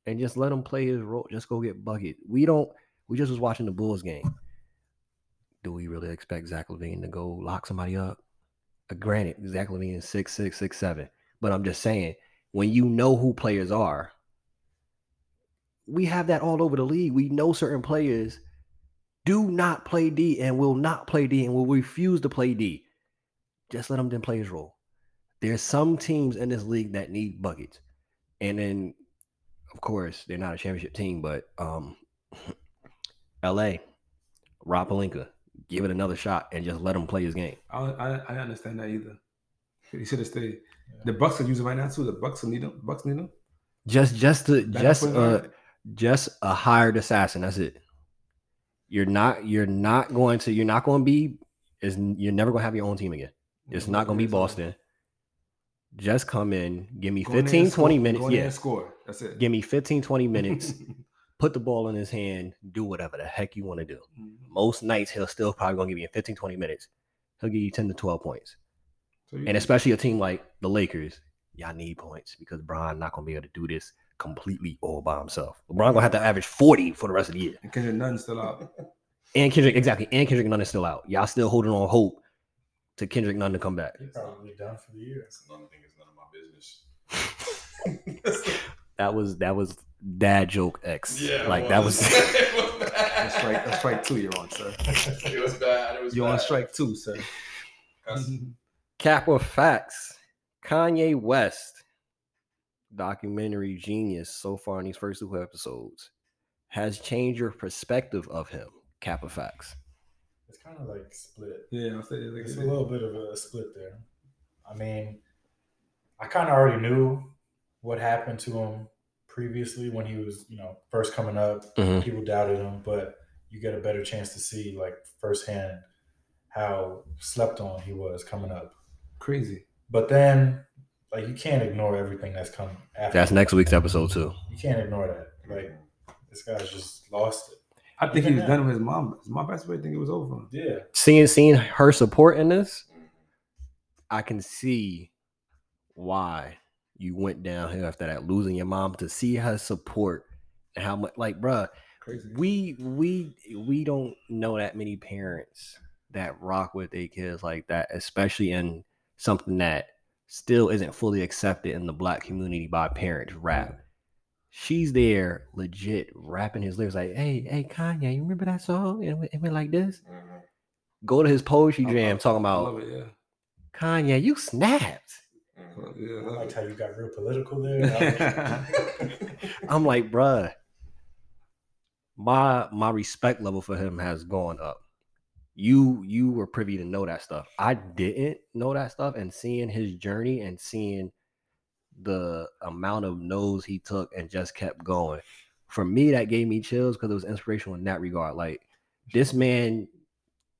and just let him play his role. Just go get bucket. We don't. We just was watching the Bulls game. Do we really expect Zach LaVine to go lock somebody up? Uh, granted, Zach LaVine is six six six seven, but I'm just saying when you know who players are, we have that all over the league. We know certain players do not play D and will not play D and will refuse to play D. Just let him then play his role. There's some teams in this league that need buckets. And then of course, they're not a championship team, but um <laughs> LA, Rob Pelinka, give it another shot and just let him play his game. I, I I understand that either. He should have stayed. The Bucks are using right now too. The Bucks need him. Bucks need him. Just just to just uh just a hired assassin. That's it. You're not you're not going to you're not going to be is you're never going to have your own team again. It's not going to be Boston. Just come in, give me Go in there 15 score. 20 minutes. Go Yeah. score. That's it. Give me 15 20 <laughs> minutes. Put the ball in his hand, do whatever the heck you want to do. Mhm. Most nights he'll still probably going to give you 15 20 minutes. He'll give you 10 to 12 points. So you- And especially a team like the Lakers, y'all need points because Bron not gonna be able to do this completely all by himself. LeBron gonna have to average 40 for the rest of the year. and Kendrick Nunn's still out. <laughs> And Kendrick, exactly, and Kendrick Nunn is still out. Y'all still holding on hope to Kendrick Nunn to come back. He's probably done for the year. That's another thing. It's none of my business. <laughs> That was that was dad joke X. yeah, like it that was was <laughs> That's bad. strike. That's strike two. You're on, sir. <laughs> It was bad. It was You're bad. on strike two, sir. <laughs> Cap of facts. Kanye West, documentary genius so far in these first two episodes, has changed your perspective of him. Cap of facts. It's kind of like split. yeah, I'm saying like, It's a little bit of a split there. I mean, I kind of already knew what happened to him previously when he was, you know, first coming up. Mhm. People doubted him, but you get a better chance to see, like, firsthand how slept on he was coming up. crazy. But then, like, you can't ignore everything that's come after. That's next week's episode too. You can't ignore that. Like, this guy's just lost it. I think Even he was now. done with his mom. His mom passed away. I think it was over. Yeah. Seeing seeing her support in this, I can see why you went downhill after that, losing your mom to see her support and how much like bruh, Crazy. we we we don't know that many parents that rock with their kids like that, especially in something that still isn't fully accepted in the black community by parents rap. She's there legit rapping his lyrics like, hey, hey, Kanye, you remember that song? It went, it went like this. Mhm. Go to his poetry jam talking about it. Yeah. Kanye, you snapped. Yeah. I I love liked how you got real political there. <laughs> I'm like, bruh, my my respect level for him has gone up. You you were privy to know that stuff. I didn't know that stuff, and seeing his journey and seeing the amount of no's he took and just kept going. For me, that gave me chills because it was inspirational in that regard. Like this man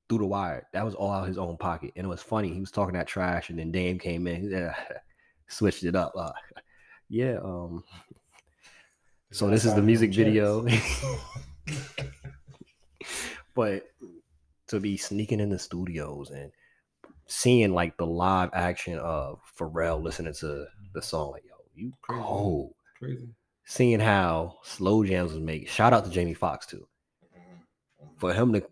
through the wire, that was all out of his own pocket, and it was funny. He was talking that trash, and then Dame came in, <laughs> he said, switched it up. Uh, yeah, um, so this is the music video. <laughs> but to be sneaking in the studios and seeing like the live action of Pharrell listening to the song, like yo, you Crazy. cold. Crazy. Seeing how slow jams was made. Shout out to Jamie Foxx too Mhm. for him to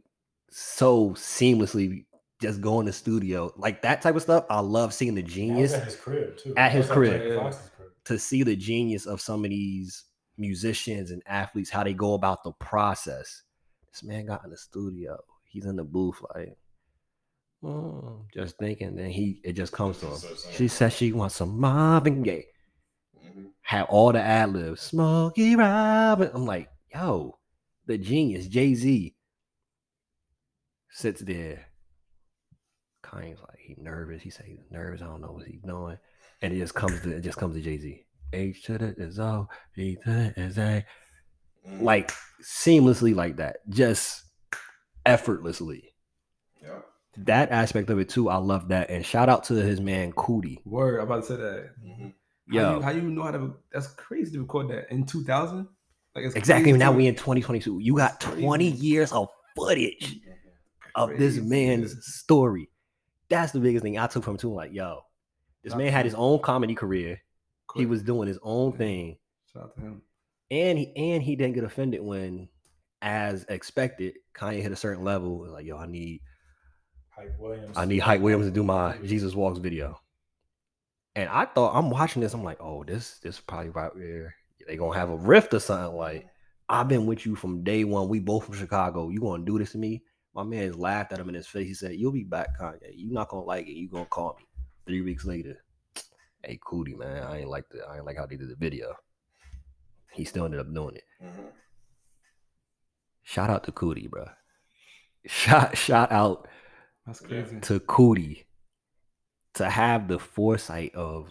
so seamlessly just go in the studio like that type of stuff. I love seeing the genius at his crib too. At his crib. To see the genius of some of these musicians and athletes, how they go about the process. This man got in the studio. He's in the booth, like, "Hmm," just thinking. Then he it just comes to him. So. She says she wants some Marvin Gaye. Mhm. Had all the ad libs. Smokey Robin. I'm like, yo, the genius, Jay Z, sits there. Kanye's like, he nervous. He said he's nervous. I don't know what he's doing. and it just comes to it just comes to Jay Z. H to the is O, G to the is A, like seamlessly like that, just effortlessly. Yeah. That aspect of it too, I love that. And shout out to his man Coodie. Word, I'm about to say that. Mhm. How Yo, you, how you know how to? That's crazy to record that in 2000. Like it's exactly. Now we in 2022. You got 20 years of footage of this man's story. That's the biggest thing I took from too. Like, yo, this Shout man had his own comedy career. He was doing his own Yeah. thing. Shout out to him. and he and he didn't get offended when, as expected, Kanye hit a certain level. it was Like, yo, I need Hype Williams. I need Hype Williams to do my Jesus Walks video. And I thought I'm watching this. I'm like, oh, this this probably right where they gonna have a rift or something. Like, I've been with you from day one. We both from Chicago. You gonna do this to me? My man laughed at him in his face. He said, "You'll be back, Kanye. You're not gonna like it. You gonna call me." Three weeks later, hey, Coodie, man, I ain't like the I ain't like how they did the video. He still ended up doing it. Mhm. Shout out to Coodie, bro. Shout shout out That's crazy. to Coodie to have the foresight of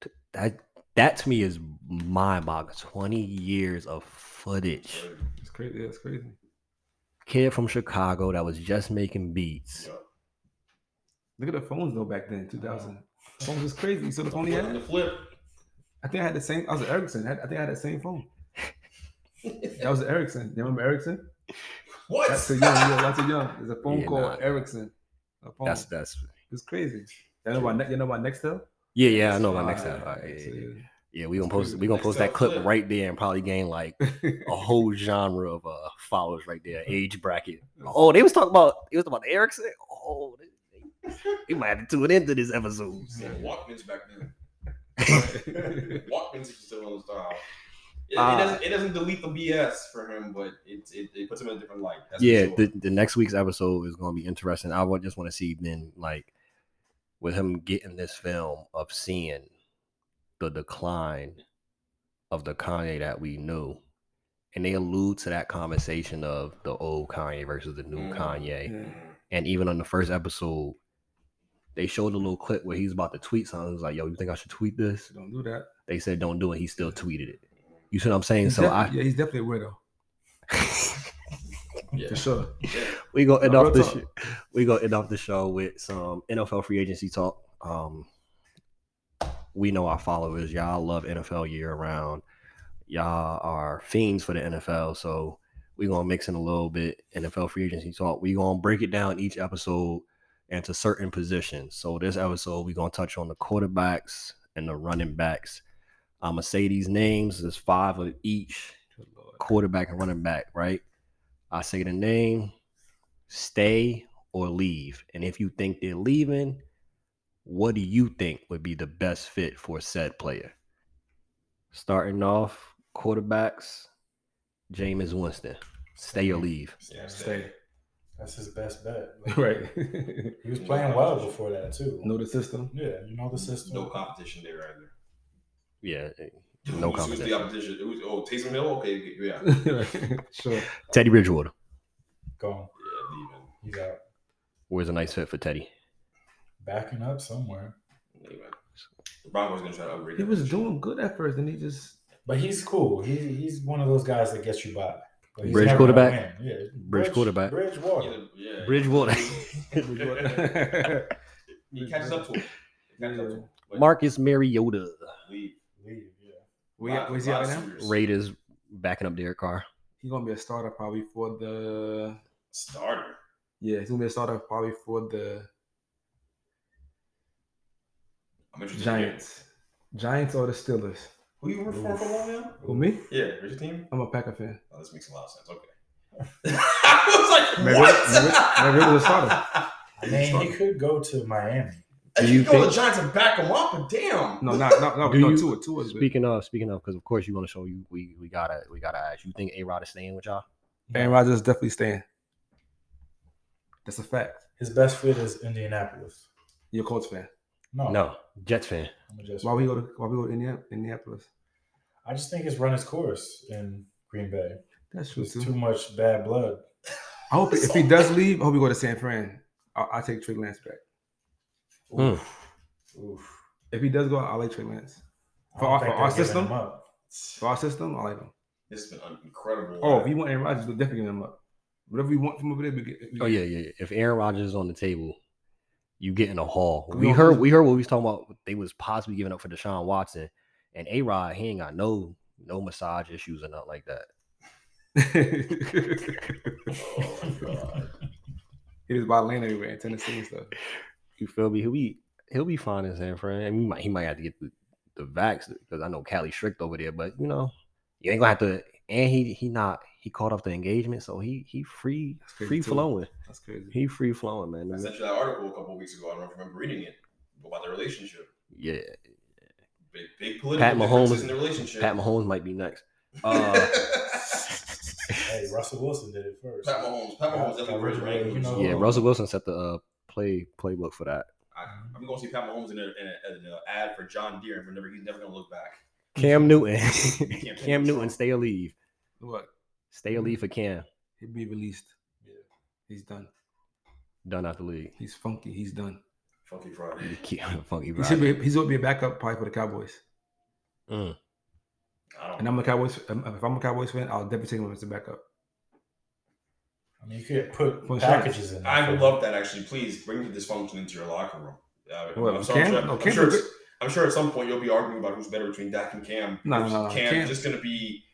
t- that. That to me is mind boggling. Twenty years of footage. It's crazy. Yeah, it's crazy. Kid from Chicago that was just making beats. Look at the phones though back then, 2000. Phones was crazy. So the phone he The flip. I think I had the same. I was an Ericsson. I I think I had the same phone. That was an Ericsson. You remember Ericsson? What? That's too young. Yeah, that's too young. There's a phone Yeah, called nah. Ericsson. A phone. That's that's it's crazy. You know about Ne- you know about Nextel? yeah yeah. I know my next Ah, time. yeah, so, yeah, yeah. yeah, we gonna post we gonna post that clip right there and probably gain like a <laughs> whole genre of uh followers right there, <laughs> age bracket. Oh, they was talking about they was talking about the Ericsson. Oh, they, they, we might have to tune into this episode. Yeah, Walkmans back then. <laughs> Walkmans is still in style. It, Ah. it doesn't. It doesn't delete the BS for him, but it it, it puts him in a different light. That's yeah, sure. the, the next week's episode is going to be interesting. I would just want to see then, like, with him getting this film of seeing the decline of the Kanye that we knew, and they allude to that conversation of the old Kanye versus the new Mhm. Kanye. Mhm. and even on the first episode, they showed a little clip where he's about to tweet something. He was like, "Yo, you think I should tweet this?" Don't do that. They said, "Don't do it." He still tweeted it. You see what I'm saying? He's So I. yeah, he's definitely a weirdo Yeah. <laughs> for sure. We gonna end No, off the sh- we gonna end off the show with some NFL free agency talk. Um, we know our followers, y'all love NFL year round. Y'all are fiends for the NFL, so we're gonna mix in a little bit NFL free agency talk. We're gonna break it down each episode into certain positions. So this episode we're gonna touch on the quarterbacks and the running backs. I'm gonna say these names. There's five of each quarterback and running back, right? I say the name, stay or leave. And if you think they're leaving, what do you think would be the best fit for said player? Starting off, quarterbacks, Jameis Winston. Stay or leave. Yeah, Stay. That's his best bet. <laughs> right. He was playing well before that too. know the system. Yeah, you know the system. No competition there either. Yeah, eh, <laughs> no Who's- who's the competition. competition? Who's, oh, Taysom Hill. Okay, yeah, yeah, <laughs> sure. Teddy Bridgewater. Gone. Yeah, leaving, He's out. Where's a nice fit for Teddy? Backing up somewhere. leaving. The Broncos gonna try to upgrade. He was doing good at first, and he just But he's cool. He, he's one of those guys that gets you by. He's Bridge quarterback? Yeah. Bridge quarterback. Bridgewater. Yeah, yeah. <laughs> Bridgewater. <laughs> He catches up to him. He catches up to him. Marcus Mariota. leave. Leave, yeah. Where, where's he Lot at of right now? Raiders backing up Derek Carr. He's gonna be a starter probably for the. Starter. Yeah, he's gonna be a starter probably for the I'm interested. in. Giants. Giants or the Steelers. Who you root for for long now? Who me? Yeah, where's your team? I'm a Packer fan. Oh, this makes a lot of sense. Okay. <laughs> I was like, Maybe- what? maybe- maybe it was starter. I mean, he could go to Miami. Do you you go to the Giants and back him up, but damn. No, not not no, Do no you- Tua. Tua is. Speaking of, speaking of, because of course you're gonna show you. We we gotta we gotta ask. You think A Rod is staying with y'all? Aaron Rodgers is definitely staying. That's a fact. His best fit is Indianapolis. You're a Colts fan. No, No, Jets fan. I'm just. Why we go to Why we go to Indiana, Indianapolis? I just think it's run its course in Green Bay. That's true too. too much bad blood. I hope if he <laughs> does leave, I hope we go to San Fran. I'll, I'll take Trey Lance back. Mm. Oof. If he does go, I like Trey Lance. For our- for our system? For our system, I like him. This has been incredible. Oh, if you want Aaron Rodgers, we'll definitely give him up. Whatever we want from over there, we get. we Oh yeah, yeah. yeah. If Aaron Rodgers is on the table, you get in a haul. We heard we heard what we was talking about. They was possibly giving up for Deshaun Watson and A Rod. He ain't got no no massage issues or nothing like that. Oh, <laughs> God. he was about land everywhere in Tennessee and stuff. You feel me? He'll be he'll be fine in San Fran. I mean, he might he might have to get the, the vax because I know Cali strict over there. But you know, you ain't gonna have to. And he he not he caught up the engagement, so he he free free too. flowing. That's crazy. He free flowing, man. I sent you that article a couple of weeks ago. I don't know if you remember reading it about their relationship. Yeah, Big, big political Pat differences Mahomes- in the relationship. Pat Mahomes might be next. <laughs> Uh, Hey, Russell Wilson did it first. Pat Mahomes. Pat Mahomes definitely wears Originally, you know, yeah, Russell Wilson set the uh, play playbook for that. I, I'm going to see Pat Mahomes in, a, in, in an ad for John Deere, and never, he's never going to look back. Cam Newton, <laughs> Cam Newton, stay a leave, What? Stay a leave for Cam. He'll be released. Yeah. He's done. Done out the league. He's funky. He's done. Funky Friday. <laughs> Keep funky He should be, he's going to be a backup probably for the Cowboys. Mm. And I'm a Cowboys. um, If I'm a Cowboys fan, I'll definitely take him as a backup. I mean, you could put For packages in. there I would love that actually. Please bring the dysfunction into your locker room. Uh, What, I'm, sorry, I'm sure, No, I'm, sure I'm sure at some point you'll be arguing about who's better between Dak and Cam. No, no, no, no. Cam's Cam- just gonna be.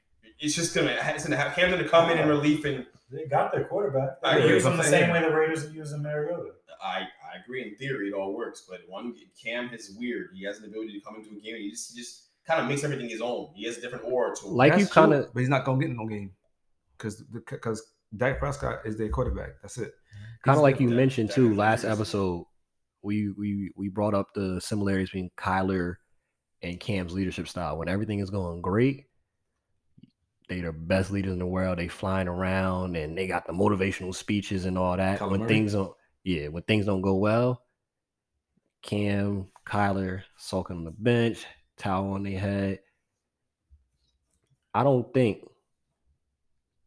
It's just gonna. It's gonna have Cam's gonna come in in relief, and They got their quarterback. I They hear use him the same way the Raiders are using Mariota. I I agree in theory it all works, but one Cam is weird. He has an ability to come into a game. And he just he just kind of makes everything his own. He has a different aura to him. Like you That's true, kind of but he's not going to get in no game because because Dak Prescott is their quarterback. That's it. kind of like you that- mentioned that too is last episode. We we we brought up the similarities between Kyler and Cam's leadership style. When everything is going great, they the best leaders in the world. They flying around and they got the motivational speeches and all that. When Murray? things don't, yeah, when things don't go well, Cam, Kyler sulking on the bench, towel on their head. I don't think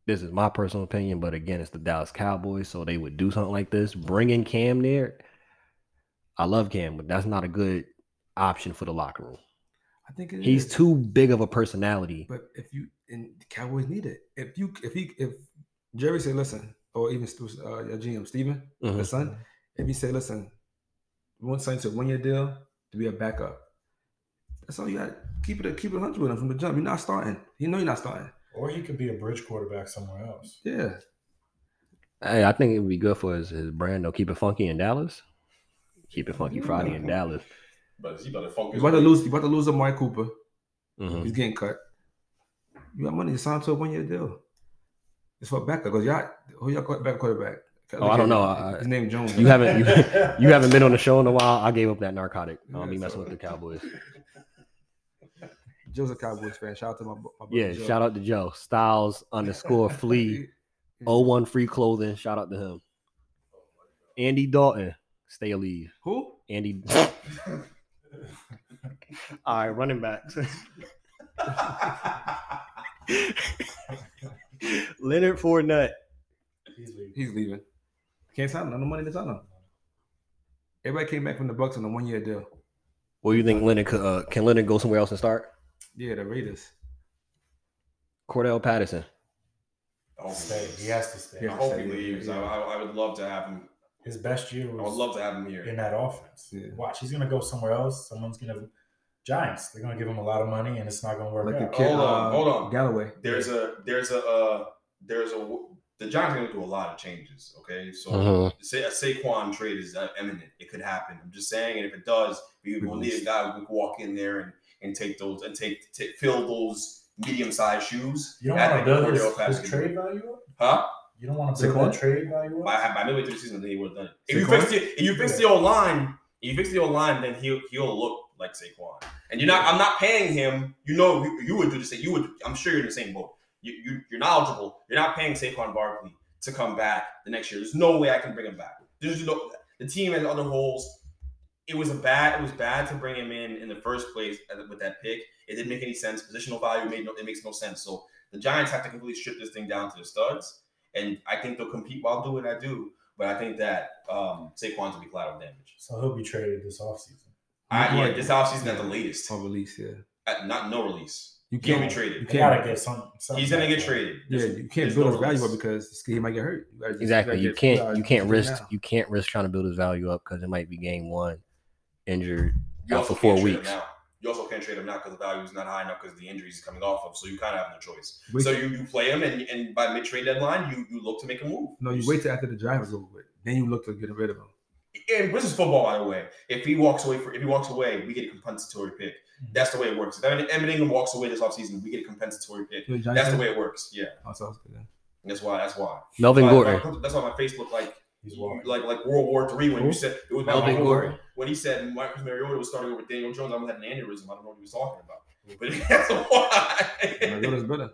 this is my personal opinion, but again, it's the Dallas Cowboys, so they would do something like this. Bringing Cam there, I love Cam, but that's not a good option for the locker room. I think it He's is. too big of a personality. But if you and the Cowboys need it, if you if he if Jerry say listen, or even uh, your GM Steven, the Mhm. son, if he say listen, we want sign to a one year deal to be a backup. That's all you got. Keep it keep it hundred with him from the jump. You're not starting. You know you're not starting. Or he could be a bridge quarterback somewhere else. Yeah. Hey, I think it would be good for his, his brand. Though, keep it funky in Dallas. Keep it funky Friday in Dallas. But he about to funk You his about to lose. You about to lose Amari Cooper. Mhm. He's getting cut. You got money to sign to a one year deal. It's for backup because y'all who y'all back quarterback. Oh, I don't know. I- His name Jones. You haven't you, you haven't been on the show in a while. I gave up that narcotic. I don't be messing with the Cowboys. Joe's a Cowboys fan. Shout out to my, my brother Yeah, Joe. shout out to Joe Styles underscore <laughs> Flea. 01 free clothing. Shout out to him. Andy Dalton, stay a leave. Who? Andy. <laughs> All right, running backs. <laughs> <laughs> Leonard Fournette. He's leaving. He's leaving. Can't sign him. No money to sign him. Everybody came back from the Bucs on a one year deal. What do you think Leonard could, uh, can Leonard go somewhere else and start? Yeah, the Raiders. Cordarrelle Patterson. I hope Stay. He has to stay. I hope he leaves. I, I, I would love to have him. His best year I would was love to have him here. in that offense. Yeah. Watch, he's gonna go somewhere else. Someone's gonna Giants. They're gonna give him a lot of money, and it's not gonna work Like out. kid, Hold on, uh, hold on. Galloway. There's a there's a uh, there's a the Giants are going to do a lot of changes. Okay, so Mhm. say a Saquon trade is uh, imminent. It could happen. I'm just saying, and if it does, we will need a guy who can walk in there and, and take those and take, take fill those medium sized shoes. You don't want to build his, his trade value up. Huh? You don't want to build Saquon? that trade value By, up. by midway through the season, then he would have done it. If you fix the if you fix the old line, if you fix the old line, then he'll he'll look like Saquon. And you're not. I'm not paying him. You know, you, you would do the same. You would. I'm sure you're in the same boat. You, you you're knowledgeable. You're not paying Saquon Barkley to come back the next year. There's no way I can bring him back. There's no. The team has other holes. It was a bad. It was bad to bring him in in the first place with that pick. It didn't make any sense. Positional value made no. It makes no sense. So the Giants have to completely strip this thing down to the studs, and I think they'll compete while doing. I do, but I think that um, Saquon's will be collateral damage. So he'll be traded this offseason. I, yeah, like- this offseason at the latest. or release. Yeah, At, not no release. you He gonna can't be traded. You They gotta get some. something He's gonna get for traded. Yeah, There's- you can't build no his value up because he might get hurt. You just- Exactly. gotta You can't you can't risk now. you can't risk trying to build his value up because it might be game one, injured You out for four can't trade him weeks. now. You also can't trade him now because the value is not high enough because the injuries is coming off of. So you kind of have no choice. Wait so you, you play him, and, and by mid trade deadline, you, you look to make a move. No, you wait till after the draft is over with. Then you look to get rid of him. And this is football, by the way. If he walks away, for if he walks away, we get a compensatory pick. Hmm. That's the way it works. If Evan Evan Engram walks away this offseason, we get a compensatory pick. You That's the way it works. Yeah, Oh, so that's good, then. that's why. That's why. Melvin That's why- Gordon. Uh, that's why my face looked like He's like like World War Three when you said it was Melvin Melvin Gordon. Gordon. When he said Marcus Mariota was starting over Daniel Jones, I almost had an aneurysm. I don't know what he was talking about. Hmm. But <laughs> that's why. Mariota's better.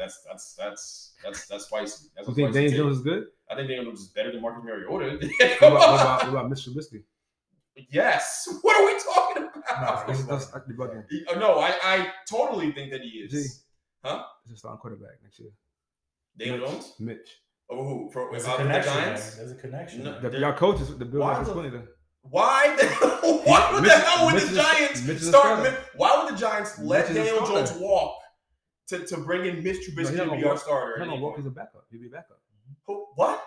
That's that's that's that's that's spicy. That's You think Daniel. Jones is good? I think Daniel Jones is better than Marcus Mariota. What about, what about, what about Mr. Trubisky? yes. <laughs> What are we talking Nah, about? That's, that's actually. Uh, no, I, I totally think that he is. G. Huh? It's a starting quarterback next year. Daniel Jones? Mitch. Over who? For, There's a for the Giants? There's a connection. No, there. The, y'all coaches, the Bill Why has the- plenty. Why the <laughs> why would the Mitch- hell would Mitch the Giants is start? starter. Why would the Giants let Mitch Daniel. Jones walk to, to bring in Mitch No, Trubisky he's to be gonna our walk- starter? No, at no, any Walk point? is a backup. He'll be a backup. Who- What?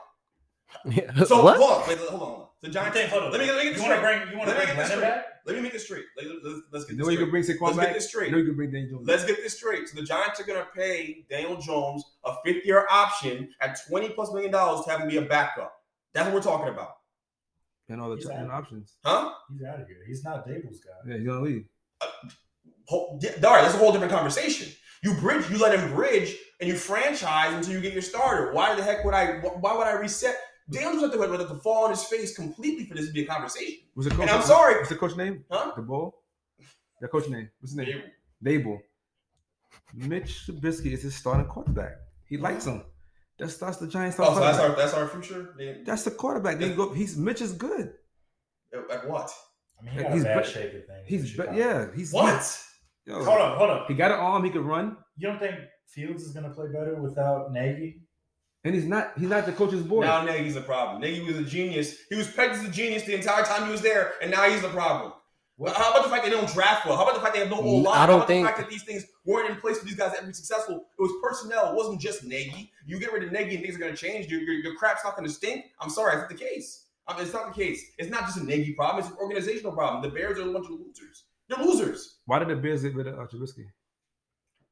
<laughs> So what? hold on, wait, hold on. The You Giants. think, hold on. Let me let me get this want to straight. bring you want to Let me bring Lennon straight. back? Let me make this straight. Let, us let's get You this know you straight. can bring Saquon Let's back. get this straight. You know you can bring Daniel Jones. Let's get this straight. So the Giants are going to pay Daniel Jones a fifth year option at twenty plus million dollars to have him be a backup. That's what we're talking about, and all the He's and options. huh? He's out of here. He's not Daboll's guy. Yeah, he's gonna leave. Uh, whole- yeah, All right, that's a whole different conversation. You bridge, you let him bridge, and you franchise until you get your starter. Why the heck would I? Why would I reset? Daniel Jones have to, would have to fall on his face completely for this to be a conversation. What's the coach? And I'm sorry. What's the coach name? Huh? The bull. The coach name. What's his name? Daboll. Mitch Trubisky is his starting quarterback. He likes him. That's that's the Giants. Oh, so that's our that's our future. They- That's the quarterback. Then go. He's Mitch is good. At what? I mean, he got He's bad be- shape of things. He's be- yeah. He's What? Yo, Hold on, hold on. He got an arm. He could run, You don't think Fields is going to play better without Nagy? and he's not. He's not the coach's boy. Now Nagy's a problem. Nagy was a genius. He was pegged as a genius the entire time he was there, and now he's the problem. What? How about the fact they don't draft well? How about the fact they have no whole Mm, line? I don't about think- the fact that these things weren't in place for these guys to be successful? It was personnel. It wasn't just Nagy. You get rid of Nagy and things are going to change. Your, your, your crap's not going to stink. I'm sorry, that's not the case. I mean, it's not the case. It's not just a Nagy problem. It's an organizational problem. The Bears are a bunch of losers. They're losers Why did the Bears get rid of uh, Trubisky?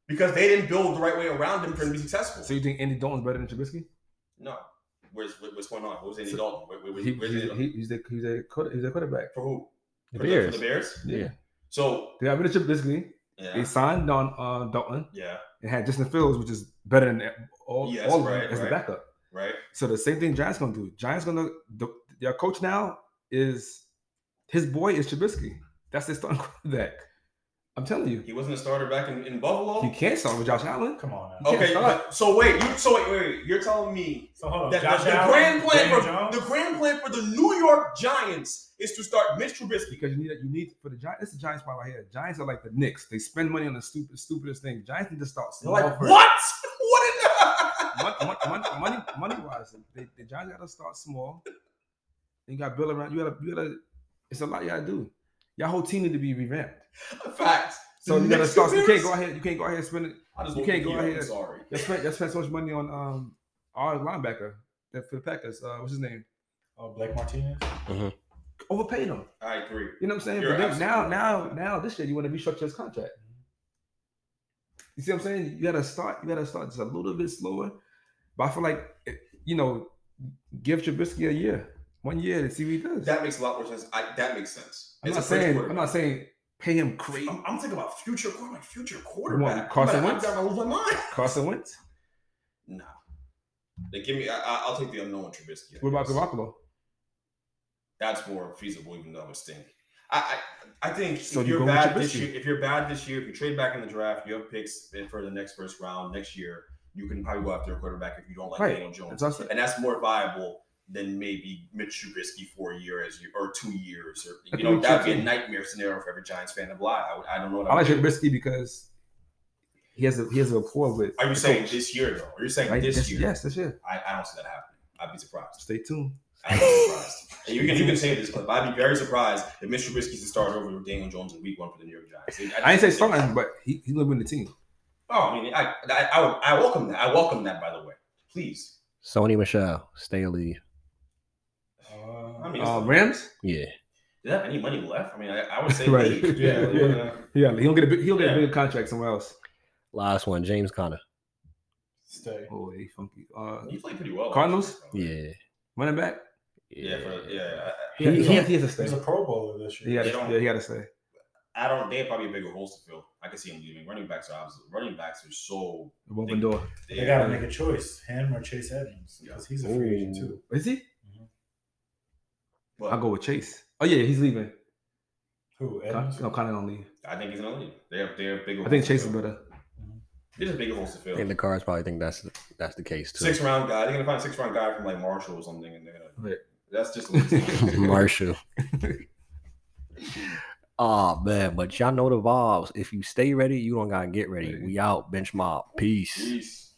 because they didn't build the right way around him for him to be successful. So you think Andy Dalton's better than Trubisky? no. Where's what- what's going on? What was Andy So- Dalton? Where, where, where, He, Andy Dalton? he, he's the he's a he's a quarterback. for who? The for Bears. The, for the Bears. Yeah. So They got rid of Trubisky. They signed on uh, Dalton yeah, and had Justin Fields, which is better than all, Yes, all of right, them as the backup. right. So the same thing Giants gonna do. Giants gonna the, their coach now is his boy is Trubisky. That's their starting <laughs> quarterback. I'm telling you, He wasn't a starter back in, in Buffalo. you can't start with Josh Allen. Come on now. Okay, start. but- so wait, you so wait, wait, wait, you're telling me So hold on. that Josh the, the Allen, grand plan Daniel for Jones? the grand plan for the New York Giants is to start Mitch Trubisky. Because you need you need for the Giants. This is the Giants part right here. Giants are like the Knicks. They spend money on the stupid stupidest thing. Giants need to start They're small like, first. what? <laughs> What in the money, money, money, money wise, they, the Giants got to start small. You got to build around. You got to, you got to. It's a lot you got to do. Your whole team need to be revamped. Facts. So The you got to start. You can't go ahead. You can't go ahead and spend it. I just you can't go ahead. I'm sorry. You spent, you spent so much money on um our linebacker that for the Packers. Uh, what's his name? Oh, Blake Martinez. Overpaid him. I agree. You know what I'm saying? You're But then now, absolutely now, now, this year you want to restructure his contract. You see what I'm saying? You got to start. You got to start just a little bit slower. But I feel like you know, give Trubisky a year, one year to see what he does. That makes a lot more sense. I, that makes sense. I'm It's not saying. I'm not saying pay him crazy. I'm, I'm thinking about future quarterback, future quarterback. Carson Wentz? I'm lose my mind. Carson Wentz. No. They give me. I, I- I'll take the unknown Trubisky. I What about. Garoppolo? That's more feasible, even though it stink. I, I, I think So if you you're with bad this year, if you're bad this year, if you trade back in the draft, you have picks for the next first round next year. You can probably go after a quarterback if you don't like Right. Daniel Jones, That's also and that's more viable than maybe Mitch Trubisky for a year as you or two years, or I you know that'd be a nightmare scenario for every Giants fan to lie. I, would- I don't know what I like I would. Trubisky because he has a he has a rapport with. Are you saying coach. this year though? Are you saying Right? this This- year? Yes, this year. I, I don't see that happening. I'd be surprised. Stay tuned. I'd be surprised. <laughs> And you can you can say this, but I'd be very surprised if Mr. Trubisky's to start over with Daniel Jones in Week One for the New York Giants. I didn't say starting, but he, he's gonna win the team. Oh, I mean, I, I, I, would, I welcome that. I welcome that. By the way, please. Sony Michel, stay or leave. Uh, I mean, Uh, it's- Rams? Yeah. do they have any money left? I mean, I, I would <laughs> say Right. leave. Yeah, yeah. Yeah, he'll get a big, he'll get Yeah. a bigger contract somewhere else. Last one, James Conner. stay. Oh, he funky. Uh, He played pretty well. Cardinals? Yeah. running back. Yeah, for, yeah. He, I, he, he, he has to stay. He's a Pro Bowler this He year. had They to, yeah, he had to stay. I don't. They have probably a bigger holes to fill. I can see him leaving. Running backs are obviously running backs are so. The open door. They got to make a choice: him or Chase Edmonds, because he's a free agent too. Is he? But I'll go with Chase. Oh yeah, he's leaving. Who Con- Edmonds? No, Conner don't leave. I think he's gonna leave. They have they have bigger. I think Chase is better. Mm-hmm. They just bigger holes to I fill. think the cards probably think that's that's the case too. Six round guy. They're gonna find a six round guy from like Marshall or something, and they're gonna. Right. That's just. what it's gonna be. Marshall. <laughs> oh man, but y'all know the vibes. If you stay ready, you don't gotta get ready. We out. Bench mob. Peace. Peace.